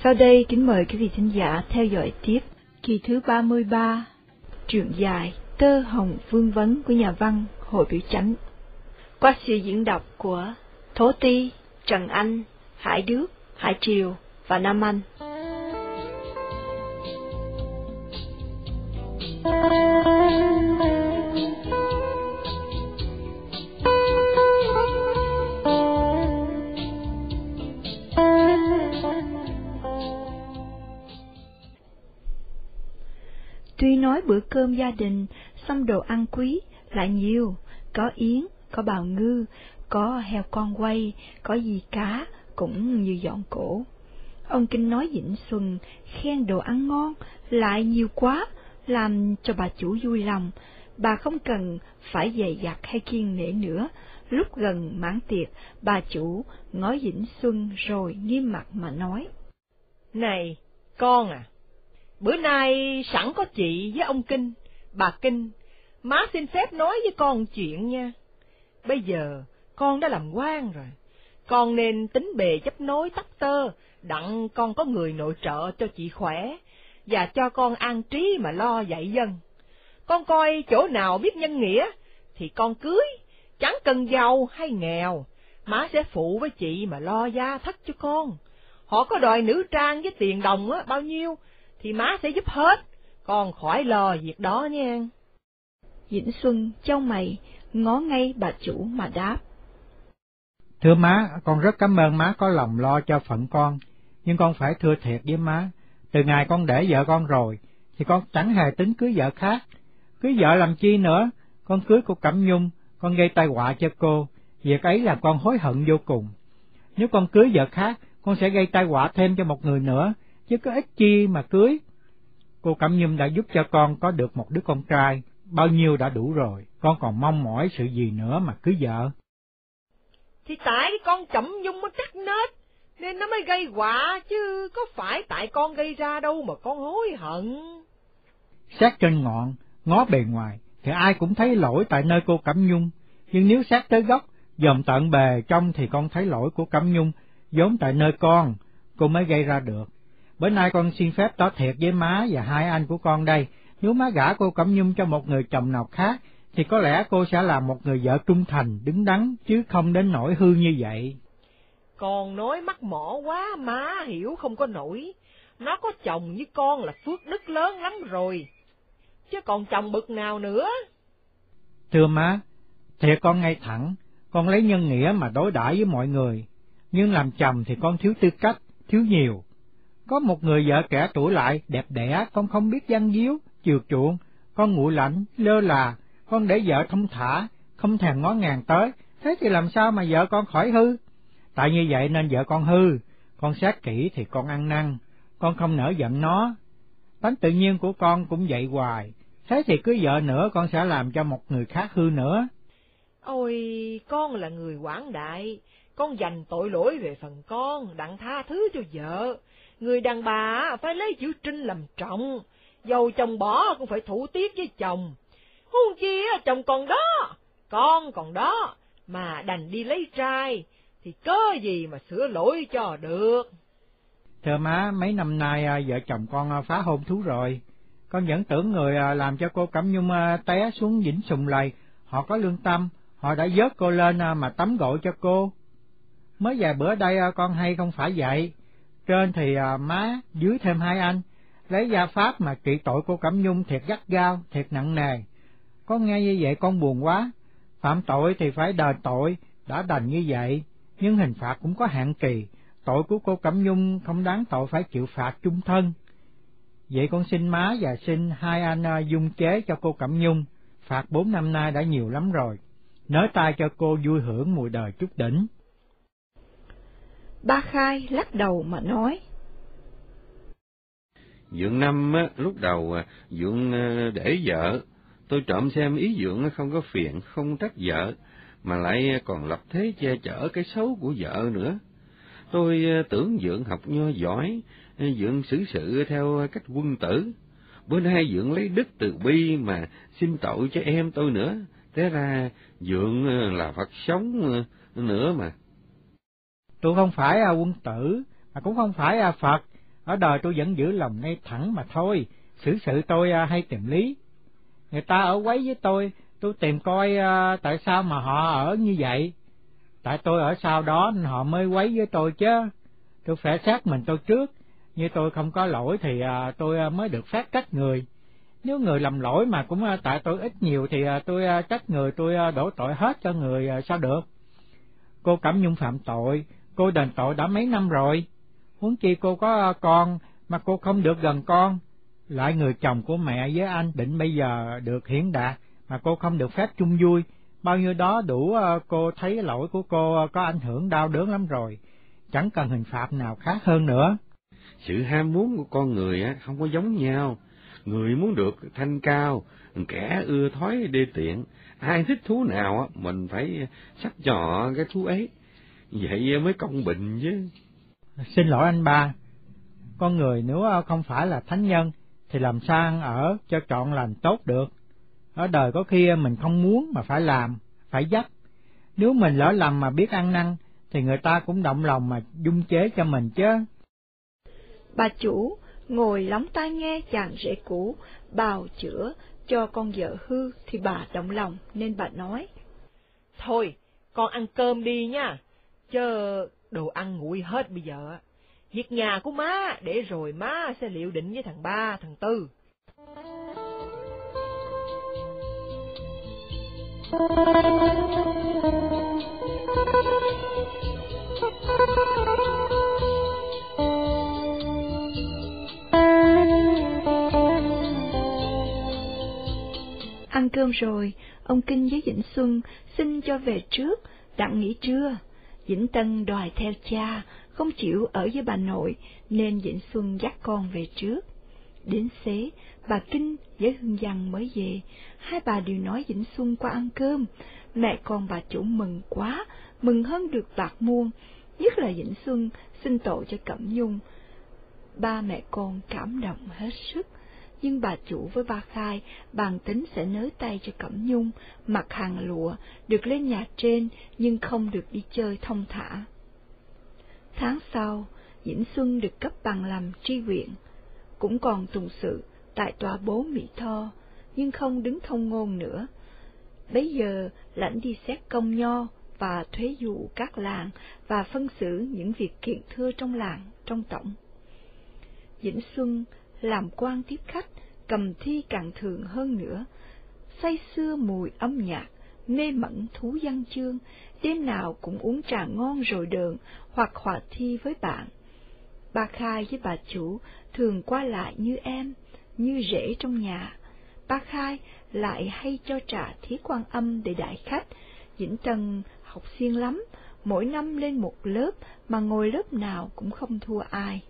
Sau đây kính mời quý vị thính giả theo dõi tiếp kỳ thứ 33, truyện dài Tơ Hồng Vương Vấn của nhà văn Hội Biểu Chánh. Qua sự diễn đọc của Thố Ti, Trần Anh, Hải Đức, Hải Triều và Nam Anh. Bữa cơm gia đình, xong đồ ăn quý, lại nhiều, có yến, có bào ngư, có heo con quay, có gì cá, cũng như dọn cổ. Ông Kinh nói Vĩnh Xuân khen đồ ăn ngon, lại nhiều quá, làm cho bà chủ vui lòng. Bà không cần phải dày dặt hay kiên nể nữa. Lúc gần mãn tiệc, bà chủ ngó Vĩnh Xuân rồi nghiêm mặt mà nói. Này, con à, bữa nay sẵn có chị với ông Kinh, bà Kinh, má xin phép nói với con chuyện nha. Bây giờ, con đã làm quan rồi, con nên tính bề chấp nối tắc tơ, đặng con có người nội trợ cho chị khỏe, và cho con an trí mà lo dạy dân. Con coi chỗ nào biết nhân nghĩa, thì con cưới, chẳng cần giàu hay nghèo, má sẽ phụ với chị mà lo gia thất cho con. Họ có đòi nữ trang với tiền đồng á, bao nhiêu, thì má sẽ giúp hết, con khỏi lo việc đó nha. Vĩnh Xuân châu mày, ngó ngay bà chủ mà đáp. Thưa má, con rất cảm ơn má có lòng lo cho phận con, nhưng con phải thưa thiệt với má, từ ngày con để vợ con rồi, thì con chẳng hề tính cưới vợ khác. Cưới vợ làm chi nữa, con cưới cô Cẩm Nhung, con gây tai họa cho cô, việc ấy làm con hối hận vô cùng. Nếu con cưới vợ khác, con sẽ gây tai họa thêm cho một người nữa, chứ có ích chi mà cưới. Cô Cẩm Nhung đã giúp cho con có được một đứa con trai, bao nhiêu đã đủ rồi, con còn mong mỏi sự gì nữa mà cưới vợ. Thì tại con Cẩm Nhung nó cắt nết, nên nó mới gây họa, chứ có phải tại con gây ra đâu mà con hối hận. Xét trên ngọn, ngó bề ngoài, thì ai cũng thấy lỗi tại nơi cô Cẩm Nhung, nhưng nếu xét tới gốc, dòm tận bề trong thì con thấy lỗi của Cẩm Nhung, giống tại nơi con, cô mới gây ra được. Bữa nay con xin phép tỏ thiệt với má và hai anh của con đây, nếu má gả cô Cẩm Nhung cho một người chồng nào khác, thì có lẽ cô sẽ là một người vợ trung thành, đứng đắn, chứ không đến nỗi hư như vậy. Con nói mắc mỏ quá, má hiểu không có nổi. Nó có chồng như con là phước đức lớn lắm rồi, chứ còn chồng bực nào nữa. Thưa má, thiệt con ngay thẳng, con lấy nhân nghĩa mà đối đãi với mọi người, nhưng làm chồng thì con thiếu tư cách, thiếu nhiều. Có một người vợ trẻ tuổi lại, đẹp đẽ, con không biết văn díu, chiều chuộng, con nguội lạnh, lơ là, con để vợ thông thả, không thèm ngó ngàng tới, thế thì làm sao mà vợ con khỏi hư? Tại như vậy nên vợ con hư, con xét kỹ thì con ăn năn, con không nỡ giận nó. Tánh tự nhiên của con cũng vậy hoài, thế thì cứ vợ nữa con sẽ làm cho một người khác hư nữa. Ôi, con là người quảng đại, con dành tội lỗi về phần con, đặng tha thứ cho vợ. Người đàn bà phải lấy chữ trinh làm trọng, dầu chồng bỏ cũng phải thủ tiết với chồng. Huống chi chồng còn đó, con còn đó, mà đành đi lấy trai, thì cớ gì mà sửa lỗi cho được. Thưa má, mấy năm nay à, vợ chồng con à, phá hôn thú rồi. Con vẫn tưởng người à, làm cho cô Cẩm Nhung té xuống vĩnh sùng lầy, họ có lương tâm, họ đã vớt cô lên mà tắm gội cho cô. Mới vài bữa đây con hay không phải vậy, trên thì à, má, dưới thêm hai anh, lấy gia pháp mà trị tội cô Cẩm Nhung thiệt gắt gao, thiệt nặng nề. Con nghe như vậy con buồn quá, phạm tội thì phải đền tội, đã đành như vậy, nhưng hình phạt cũng có hạn kỳ, tội của cô Cẩm Nhung không đáng tội phải chịu phạt chung thân. Vậy con xin má và xin hai anh à, dung chế cho cô Cẩm Nhung, phạt bốn năm nay đã nhiều lắm rồi, nới tay cho cô vui hưởng mùi đời chút đỉnh. Ba Khai lắc đầu mà nói. Dượng năm á, lúc đầu à, Dượng à, để vợ, tôi trộm xem ý Dượng không có phiền, không trách vợ, mà lại à, còn lập thế che chở cái xấu của vợ nữa. Tôi tưởng Dượng học nho giỏi, Dượng xử sự theo cách quân tử. Bữa nay Dượng lấy đức từ bi mà xin tội cho em tôi nữa, thế ra Dượng là Phật sống nữa mà. Tôi không phải à, quân tử, mà cũng không phải à, Phật, ở đời tôi vẫn giữ lòng ngay thẳng mà thôi, xử sự tôi à, hay tìm lý. Người ta ở quấy với tôi, tôi tìm coi à, tại sao mà họ ở như vậy. Tại tôi ở sau đó nên họ mới quấy với tôi chứ. Tôi phải xét mình tôi trước, như tôi không có lỗi thì à, tôi à, mới được phát trách người. Nếu người làm lỗi mà cũng à, tại tôi ít nhiều thì à, tôi trách người tôi đổ tội hết cho người sao được. Cô Cẩm Nhung phạm tội, cô đền tội đã mấy năm rồi. Huống chi cô có ờ, con mà cô không được gần con. Lại người chồng của mẹ với anh định bây giờ được hiển đạt, mà cô không được phép chung vui, bao nhiêu đó đủ ờ, cô thấy lỗi của cô ờ, có ảnh hưởng đau đớn lắm rồi, chẳng cần hình phạt nào khác hơn nữa. Sự ham muốn của con người á không có giống nhau, người muốn được thanh cao, kẻ ưa thói đê tiện, ai thích thú nào á mình phải sắp cho cái thú ấy, vậy mới công bình chứ. Xin lỗi anh ba, con người nếu không phải là thánh nhân thì làm sao ăn ở cho chọn lành tốt được. Ở đời có khi mình không muốn mà phải làm, phải dắt. Nếu mình lỡ lầm mà biết ăn năn, thì người ta cũng động lòng mà dung chế cho mình chứ. Bà chủ ngồi lóng tai nghe chàng rể cũ, bào chữa cho con vợ hư thì bà động lòng nên bà nói. Thôi, con ăn cơm đi nha, Chớ đồ ăn nguội hết bây giờ. Việc nhà của má để rồi má sẽ liệu định với thằng ba, thằng tư. Ăn cơm rồi, ông Kinh với Vĩnh Xuân xin cho về trước, đặng nghỉ trưa. Vĩnh Tân đòi theo cha, không chịu ở với bà nội, nên Vĩnh Xuân dắt con về trước. Đến xế, bà Kinh với Hương Giang mới về, hai bà đều nói Vĩnh Xuân qua ăn cơm. Mẹ con bà chủ mừng quá, mừng hơn được bạc muôn, nhất là Vĩnh Xuân xin tội cho Cẩm Nhung. Ba mẹ con cảm động hết sức, nhưng bà chủ với ba khai bàn tính sẽ nới tay cho Cẩm Nhung, mặc hàng lụa, được lên nhà trên nhưng không được đi chơi thông thả. Tháng sau, dĩnh Xuân được cấp bằng làm tri huyện, cũng còn tùng sự tại tòa bố Mỹ Tho, nhưng không đứng thông ngôn nữa. Bấy giờ, lãnh đi xét công nho và thuế dụ các làng và phân xử những việc kiện thưa trong làng, trong tổng. Dĩnh Xuân làm quan tiếp khách, cầm thi càng thường hơn nữa, say xưa mùi âm nhạc, mê mẩn thú văn chương, đêm nào cũng uống trà ngon rồi đờn hoặc hòa thi với bạn. Bà Khai với bà chủ thường qua lại như em, như rể trong nhà. Bà Khai lại hay cho trà thí quan âm để đại khách. Vĩnh Tân học siêng lắm, mỗi năm lên một lớp mà ngồi lớp nào cũng không thua ai.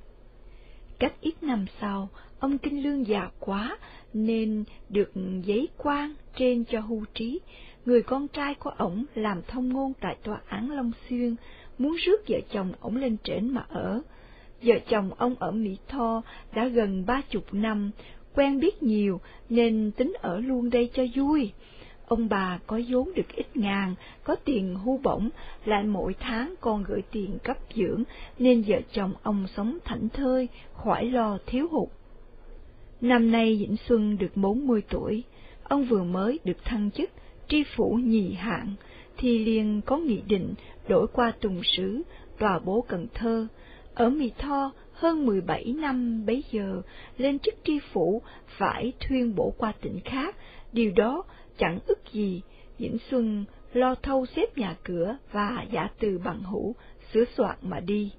Cách ít năm sau, ông Kinh Lương già quá nên được giấy quan trên cho hưu trí. Người con trai của ổng làm thông ngôn tại tòa án Long Xuyên, muốn rước vợ chồng ổng lên trển mà ở. Vợ chồng ông ở Mỹ Tho đã gần ba chục năm, quen biết nhiều nên tính ở luôn đây cho vui. Ông bà có vốn được ít ngàn, có tiền hưu bổng, lại mỗi tháng còn gửi tiền cấp dưỡng, nên vợ chồng ông sống thảnh thơi, khỏi lo thiếu hụt. Năm nay Vĩnh Xuân được 40 tuổi, ông vừa mới được thăng chức tri phủ nhì hạng, thì liền có nghị định đổi qua tùng sứ, tòa bố Cần Thơ. Ở Mỹ Tho hơn 17 năm bấy giờ, lên chức tri phủ phải thuyên bổ qua tỉnh khác, điều đó chẳng ức gì, Vĩnh Xuân lo thâu xếp nhà cửa và giả từ bằng hữu, sửa soạn mà đi.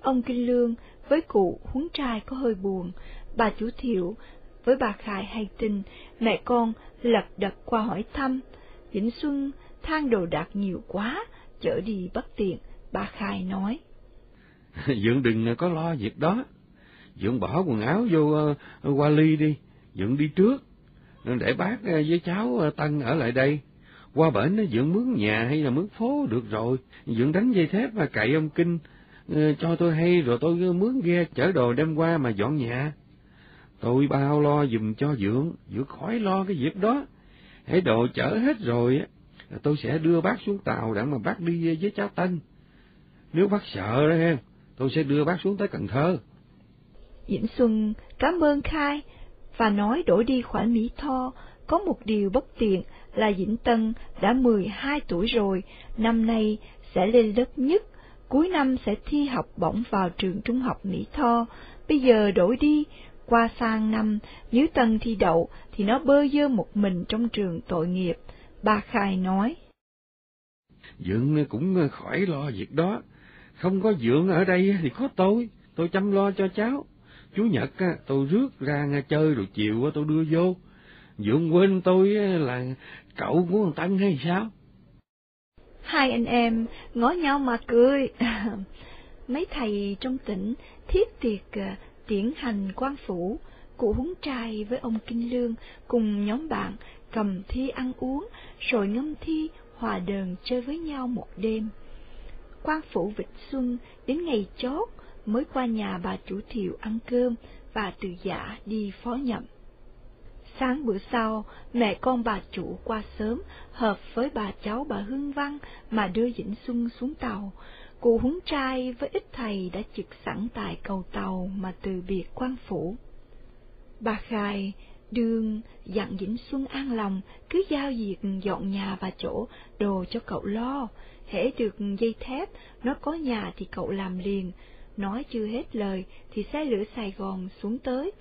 Ông Kinh Lương với cụ huống trai có hơi buồn, bà chủ thiệu với bà Khải hay tin, mẹ con lật đật qua hỏi thăm. Vĩnh Xuân than đồ đạc nhiều quá, chở đi bất tiện, bà Khai nói. Dượng đừng có lo việc đó. Dượng bỏ quần áo vô uh, qua ly đi, Dượng đi trước, để bác ờ, với cháu ờ, Tân ở lại đây. Qua bển nó dưỡng mướn nhà hay là mướn phố được rồi, dưỡng đánh dây thép và cậy ông Kinh, ờ, cho tôi hay rồi tôi mướn ghe chở đồ đem qua mà dọn nhà. Tôi bao lo dùm cho dưỡng, dưỡng khỏi lo cái việc đó. Hãy đồ chở hết rồi, tôi sẽ đưa bác xuống tàu để mà bác đi với cháu Tân. Nếu bác sợ đó em, tôi sẽ đưa bác xuống tới Cần Thơ. Vĩnh Xuân cảm ơn Khai và nói đổi đi khoản Mỹ Tho, có một điều bất tiện là Vĩnh Tân đã 12 tuổi rồi, năm nay sẽ lên lớp nhất, cuối năm sẽ thi học bổng vào trường trung học Mỹ Tho, bây giờ đổi đi, qua sang năm, nếu Tân thi đậu thì nó bơ dơ một mình trong trường tội nghiệp, ba Khai nói. Dượng cũng khỏi lo việc đó, không có Dượng ở đây thì có tôi, tôi chăm lo cho cháu. Chủ nhật á, tôi rước ra nghe chơi rồi chiều á, tôi đưa vô. Dượng quên tôi là cậu của thằng Tân hay sao? Hai anh em ngó nhau mà cười. Mấy thầy trong tỉnh thiết tiệc à, tiễn hành quan phủ, cụ húng trai với ông Kinh Lương cùng nhóm bạn cầm thi ăn uống, rồi ngâm thi hòa đờn chơi với nhau một đêm. Quan phủ Vịnh Xuân đến ngày chót mới qua nhà bà chủ thiệu ăn cơm và từ giả đi phó nhậm. Sáng bữa sau, mẹ con bà chủ qua sớm, hợp với bà cháu bà Hương Văn mà đưa Vĩnh Xuân xuống tàu. Cụ huấn trai với ít thầy đã trực sẵn tại cầu tàu mà từ biệt quan phủ. Bà Khai đương dặn Vĩnh Xuân an lòng, cứ giao việc dọn nhà và chỗ, đồ cho cậu lo. Hễ được dây thép, nó có nhà thì cậu làm liền. Nói chưa hết lời thì xe lửa Sài Gòn xuống tới,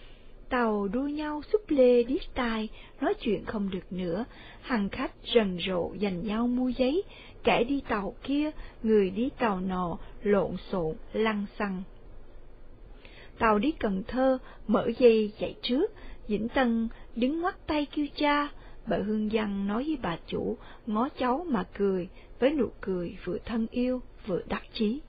tàu đua nhau xúc lê điếc tai, nói chuyện không được nữa, hàng khách rần rộ dành nhau mua giấy, kẻ đi tàu kia, người đi tàu nọ, lộn xộn, lăng xăng. Tàu đi Cần Thơ, mở dây chạy trước, Vĩnh Tân đứng ngoắt tay kêu cha, bà Hương giang nói với bà chủ, ngó cháu mà cười, với nụ cười vừa thân yêu, vừa đắc chí.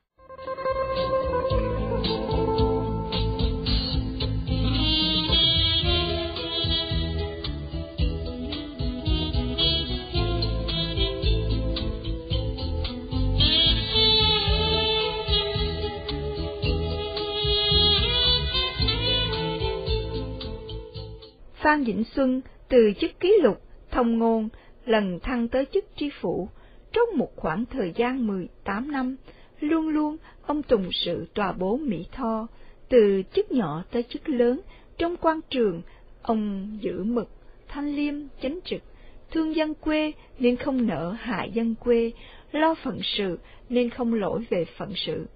Phan Vĩnh Xuân từ chức ký lục, thông ngôn, lần thăng tới chức tri phủ, trong một khoảng thời gian 18 năm, luôn luôn ông tùng sự tòa bố Mỹ Tho, từ chức nhỏ tới chức lớn, trong quan trường, ông giữ mực, thanh liêm, chánh trực, thương dân quê nên không nợ hại dân quê, lo phận sự nên không lỗi về phận sự.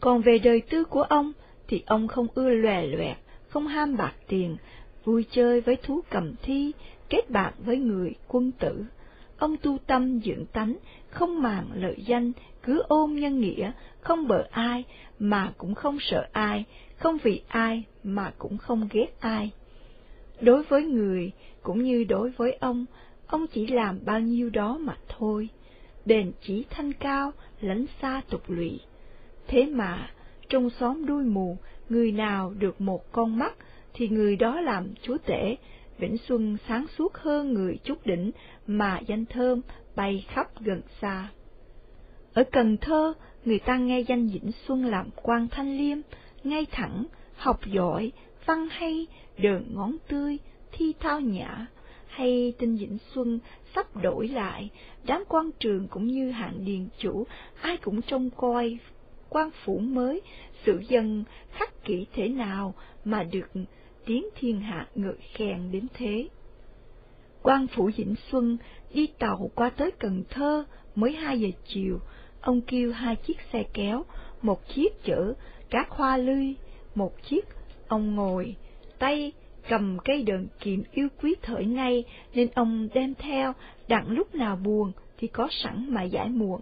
Còn về đời tư của ông, thì ông không ưa lòe loẹt, không ham bạc tiền, vui chơi với thú cầm thi, kết bạn với người quân tử. Ông tu tâm dưỡng tánh, không màng lợi danh, cứ ôm nhân nghĩa, không bợ ai, mà cũng không sợ ai, không vì ai, mà cũng không ghét ai. Đối với người, cũng như đối với ông, ông chỉ làm bao nhiêu đó mà thôi. Đền chỉ thanh cao, lánh xa tục lụy. Thế mà, trong xóm đuôi mù, người nào được một con mắt, thì người đó làm chúa tể, Vĩnh Xuân sáng suốt hơn người chút đỉnh mà danh thơm bay khắp gần xa. Ở Cần Thơ, người ta nghe danh Vĩnh Xuân làm quan thanh liêm, ngay thẳng, học giỏi, văn hay, đờn ngón tươi, thi thao nhã, hay tin Vĩnh Xuân sắp đổi lại, đám quan trường cũng như hạng điền chủ, ai cũng trông coi quan phủ mới, sự dân khắc kỹ thế nào mà được tiếng thiên hạ ngợi khen đến thế. quan phủ Vĩnh Xuân đi tàu qua tới Cần Thơ mới hai giờ chiều, ông kêu hai chiếc xe kéo, một chiếc chở các hoa lươi, một chiếc ông ngồi, tay cầm cây đờn kiếm yêu quý thời nay nên ông đem theo, đặng lúc nào buồn thì có sẵn mà giải muộn.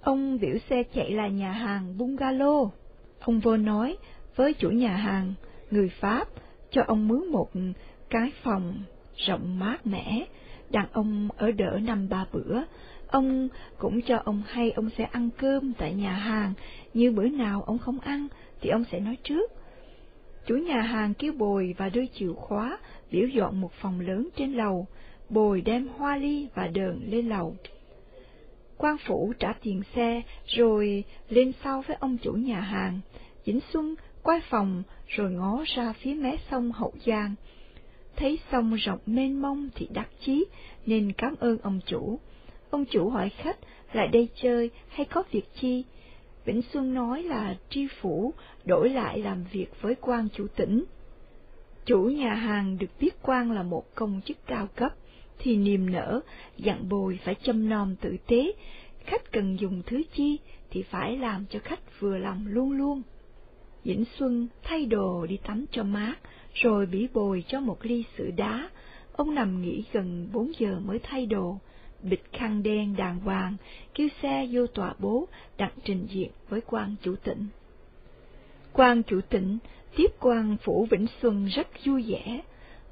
Ông biểu xe chạy là nhà hàng bungalow. Ông vô nói với chủ nhà hàng, người Pháp cho ông mướn một cái phòng rộng mát mẻ, đàn ông ở đỡ năm ba bữa. Ông cũng cho ông hay ông sẽ ăn cơm tại nhà hàng, như bữa nào ông không ăn thì ông sẽ nói trước. Chủ nhà hàng kêu Bồi và đưa chìa khóa, biểu dọn một phòng lớn trên lầu. Bồi đem hoa ly và đờn lên lầu. quan phủ trả tiền xe, rồi lên sau với ông chủ nhà hàng. Vĩnh Xuân quay phòng rồi ngó ra phía mé sông Hậu Giang. Thấy sông rộng mênh mông thì đắc chí, nên cảm ơn ông chủ. Ông chủ hỏi khách lại đây chơi hay có việc chi? Vĩnh Xuân nói là tri phủ đổi lại làm việc với quan chủ tỉnh. Chủ nhà hàng được biết quan là một công chức cao cấp, thì niềm nở, dặn bồi phải chăm nom tử tế, khách cần dùng thứ chi thì phải làm cho khách vừa lòng luôn luôn. Vĩnh Xuân thay đồ đi tắm cho mát, rồi bỉ bồi cho một ly sữa đá. Ông nằm nghỉ gần bốn giờ mới thay đồ, bịt khăn đen đàng hoàng, kêu xe vô tòa bố, đặt trình diện với quan chủ tỉnh. quan chủ tỉnh tiếp quan phủ Vĩnh Xuân rất vui vẻ.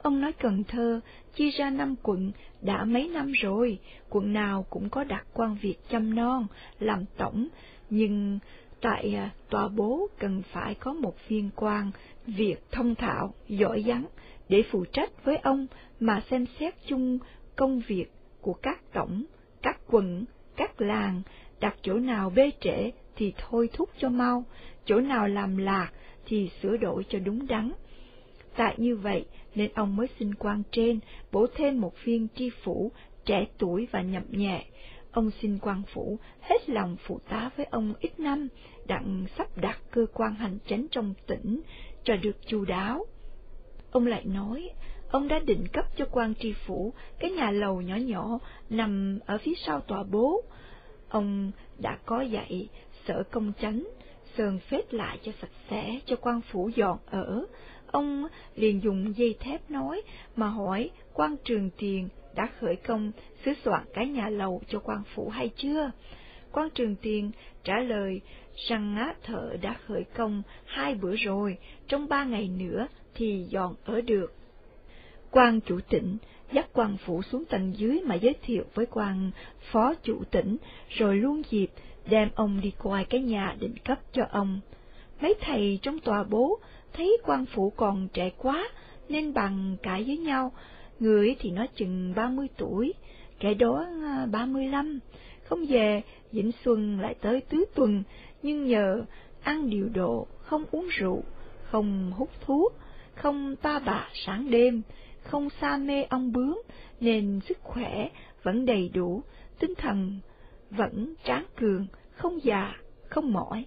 Ông nói Cần Thơ chia ra năm quận đã mấy năm rồi, quận nào cũng có đặt quan việc chăm non, làm tổng, nhưng tại à, tòa bố cần phải có một viên quan việc thông thạo, giỏi giắng để phụ trách với ông mà xem xét chung công việc của các tổng, các quận, các làng, đặt chỗ nào bê trễ thì thôi thúc cho mau, chỗ nào làm lạc thì sửa đổi cho đúng đắn. Tại như vậy nên ông mới xin quan trên bổ thêm một viên tri phủ trẻ tuổi và nhậm nhẹ. Ông xin quan phủ hết lòng phụ tá với ông ít năm, đặng sắp đặt cơ quan hành chánh trong tỉnh cho được chu đáo. Ông lại nói, ông đã định cấp cho quan tri phủ cái nhà lầu nhỏ nhỏ nằm ở phía sau tòa bố. Ông đã có dạy sở công chánh, sơn phết lại cho sạch sẽ cho quan phủ dọn ở. Ông liền dùng dây thép nói mà hỏi quan trường tiền đã khởi công sửa soạn cái nhà lầu cho quan phủ hay chưa? Quan trường tiền trả lời rằng á, thợ đã khởi công hai bữa rồi, trong ba ngày nữa thì dọn ở được. Quan chủ tỉnh dắt quan phủ xuống tầng dưới mà giới thiệu với quan phó chủ tỉnh, rồi luôn dịp đem ông đi coi cái nhà định cấp cho ông. Mấy thầy trong tòa bố thấy quan phủ còn trẻ quá, nên bằng cãi với nhau, người thì nói chừng ba mươi tuổi, kẻ đó à, ba mươi lăm, không về, Vĩnh Xuân lại tới tứ tuần, nhưng nhờ ăn điều độ, không uống rượu, không hút thuốc, không ta bạ sáng đêm, không xa mê ong bướm, nên sức khỏe vẫn đầy đủ, tinh thần vẫn tráng cường, không già, không mỏi.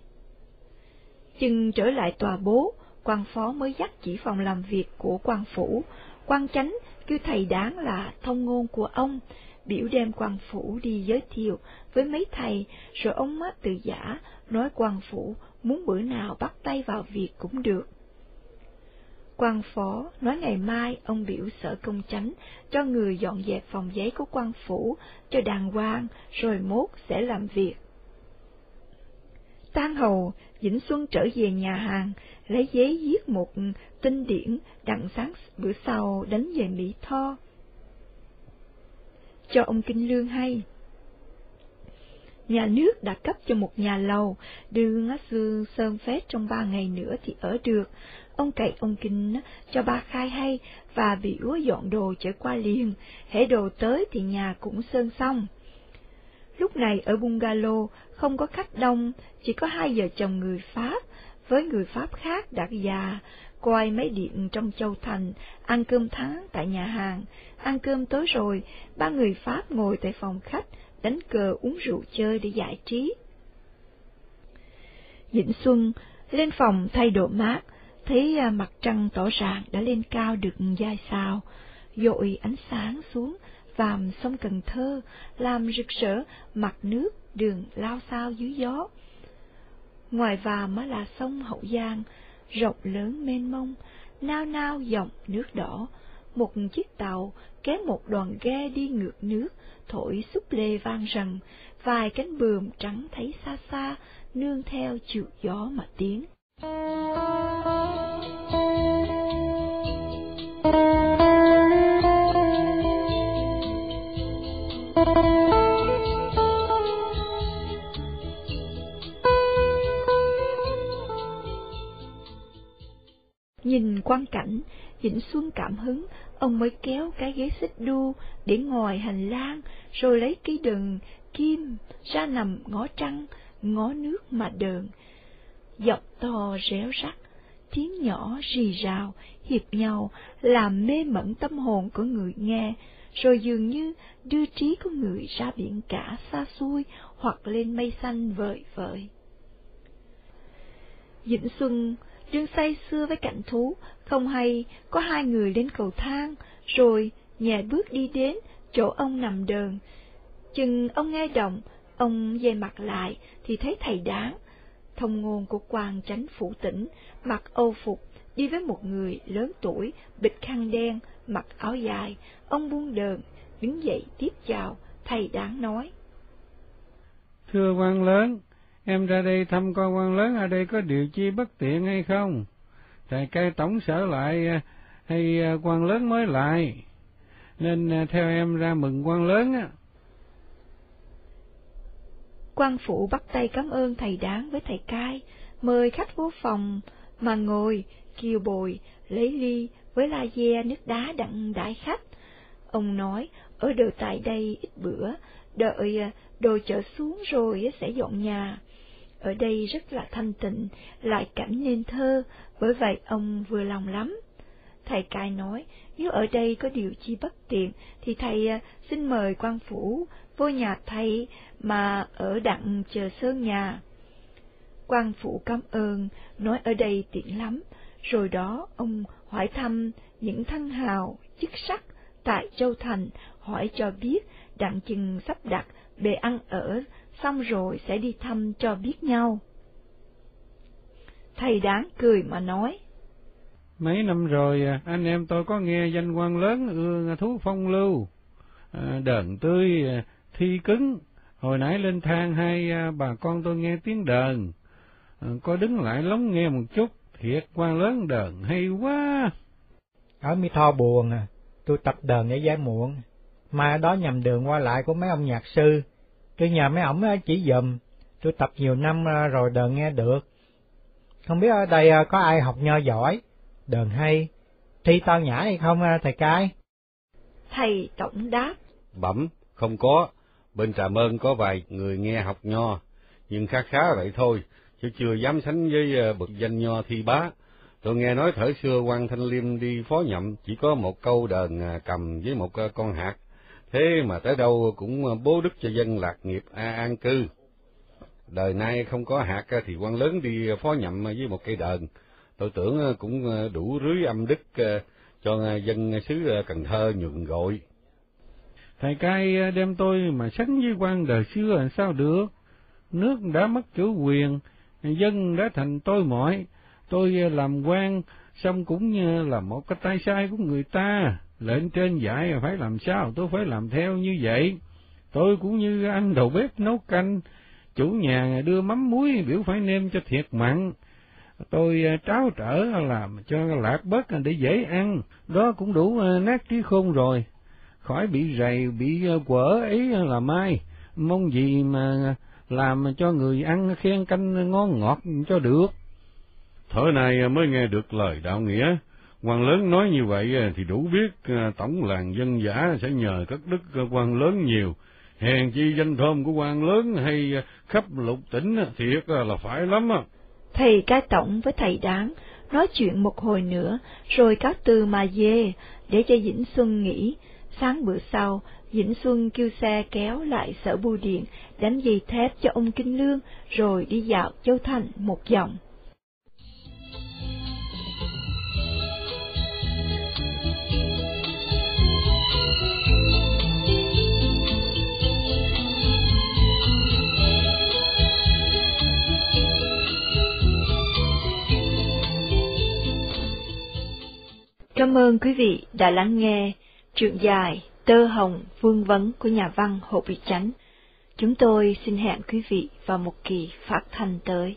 Chừng trở lại tòa bố, quan phó mới dắt chỉ phòng làm việc của quan phủ, quan chánh kêu thầy đáng là thông ngôn của ông, biểu đem quan phủ đi giới thiệu với mấy thầy, rồi ông mắt từ giả, nói quan phủ muốn bữa nào bắt tay vào việc cũng được. Quan phó nói ngày mai ông biểu sở công chánh cho người dọn dẹp phòng giấy của quan phủ cho đàng hoàng, rồi mốt sẽ làm việc. Tan hầu, Vĩnh Xuân trở về nhà hàng, lấy giấy viết một tinh điển đặng sáng bữa sau đánh về Mỹ Tho. Cho ông Kinh Lương hay. Nhà nước đã cấp cho một nhà lầu, đưa ngã sư sơn phết trong ba ngày nữa thì ở được. Ông cậy ông Kinh cho ba khai hay và bị úa dọn đồ trở qua liền, hễ đồ tới thì nhà cũng sơn xong. Lúc này ở bungalow không có khách đông, chỉ có hai vợ chồng người Pháp với người Pháp khác đã già, coi mấy điện trong châu thành, ăn cơm tháng tại nhà hàng. Ăn cơm tối rồi, ba người Pháp ngồi tại phòng khách, đánh cờ uống rượu chơi để giải trí. Dĩnh Xuân lên phòng thay đồ mát, thấy à, mặt trăng tỏ ràng đã lên cao được dài sao, dội ánh sáng xuống, vàm sông Cần Thơ, làm rực rỡ mặt nước đường lao sao dưới gió. Ngoài vàm là sông Hậu Giang, rộng lớn mênh mông, nao nao dòng nước đỏ, một chiếc tàu kéo một đoàn ghe đi ngược nước, thổi xúc lê vang rần, vài cánh bườm trắng thấy xa xa, nương theo chiều gió mà tiến. Nhìn quang cảnh, Vĩnh Xuân cảm hứng, ông mới kéo cái ghế xích đu để ngồi hành lang, rồi lấy cây đừng kim ra nằm ngó trăng, ngó nước mà đờn. Giọng to réo rắt, tiếng nhỏ rì rào, hiệp nhau, làm mê mẩn tâm hồn của người nghe, rồi dường như đưa trí của người ra biển cả xa xôi hoặc lên mây xanh vời vợi. Vĩnh Xuân đương say xưa với cảnh thú, không hay có hai người lên cầu thang, rồi nhẹ bước đi đến chỗ ông nằm đờn. Chừng ông nghe động, ông dây mặt lại thì thấy thầy đáng. Thông ngôn của quan chánh phủ tỉnh, mặc âu phục, đi với một người lớn tuổi, bịt khăn đen, mặc áo dài, ông buông đờn, đứng dậy tiếp chào, thầy đáng nói. Thưa quan lớn, em ra đây thăm con quan lớn ở đây có điều chi bất tiện hay không? Thầy cai tổng sở lại à, hay à, quan lớn mới lại, nên à, theo em ra mừng quan lớn á. quan phụ bắt tay cảm ơn thầy đáng với thầy cai, mời khách vô phòng mà ngồi, kiều bồi, lấy ly với la de nước đá đặng đại khách. Ông nói, ở đợi tại đây ít bữa, đợi đồ chợ xuống rồi sẽ dọn nhà. Ở đây rất là thanh tịnh, lại cảnh nên thơ, bởi vậy ông vừa lòng lắm. Thầy cai nói, nếu ở đây có điều chi bất tiện, thì thầy à, xin mời quan phủ vô nhà thầy mà ở đặng chờ sơn nhà. quan phủ cảm ơn, nói ở đây tiện lắm, rồi đó ông hỏi thăm những thân hào, chức sắc tại Châu Thành, hỏi cho biết đặng chừng sắp đặt bề ăn ở, xong rồi sẽ đi thăm cho biết nhau. Thầy đáng cười mà nói. Mấy năm rồi anh em tôi có nghe danh quan lớn ưa thú phong lưu, à, đờn tươi, thi cứng, hồi nãy lên thang hai à, bà con tôi nghe tiếng đờn, à, có đứng lại lóng nghe một chút, thiệt quan lớn đờn hay quá. Ở mi tho buồn à, tôi tập đờn để giải muộn, mà đó nhầm đường qua lại của mấy ông nhạc sư, tôi nhờ mấy ổng chỉ dùm, tôi tập nhiều năm rồi đờn nghe được. Không biết ở đây có ai học nho giỏi, đờn hay, thi tao nhã hay không thầy cai? Thầy tổng đáp. Bẩm, không có, bên Trà Mơn có vài người nghe học nho, nhưng khá khá vậy thôi, chứ chưa dám sánh với bậc danh nho thi bá. Tôi nghe nói thời xưa quan Thanh Liêm đi phó nhậm chỉ có một câu đờn à, cầm với một con hạt, thế mà tới đâu cũng ờ, bố đức cho dân lạc nghiệp a an cư. Đời nay không có hạt ờ, thì quan lớn đi ờ, phó nhậm với một cây đờn, tôi tưởng cũng đủ rưới âm đức cho dân xứ Cần Thơ nhường gội. Thầy cai đem tôi mà sánh với quan đời xưa làm sao được? Nước đã mất chủ quyền, dân đã thành tôi mỏi, tôi làm quan, xong cũng như là một cái tay sai của người ta, lệnh trên dạy phải làm sao, tôi phải làm theo như vậy. Tôi cũng như anh đầu bếp nấu canh, chủ nhà đưa mắm muối biểu phải nêm cho thiệt mặn. Tôi à, tráo trở làm cho lạc bớt để dễ ăn, đó cũng đủ à, nát trí khôn rồi khỏi bị rầy, bị à, quở ấy là mai, mong gì mà làm cho người ăn khen canh ngon ngọt cho được. Thở này mới nghe được lời đạo nghĩa, quan lớn nói như vậy ờ, thì đủ biết ờ, tổng làng dân giả sẽ nhờ các đức quan lớn nhiều, hèn chi danh thơm của quan lớn hay ờ, khắp lục tỉnh thiệt là phải lắm. Thầy cai tổng với thầy đáng, nói chuyện một hồi nữa, rồi cáo từ mà về, để cho Vĩnh Xuân nghỉ, Sáng bữa sau, Vĩnh Xuân kêu xe kéo lại sở bưu điện, đánh dây thép cho ông Kinh Lương, rồi đi dạo Châu Thành một vòng. Cảm ơn quý vị đã lắng nghe truyện dài Tơ Hồng Vương Vấn của nhà văn Hồ Bị Chánh. Chúng tôi xin hẹn quý vị vào một kỳ phát thanh tới.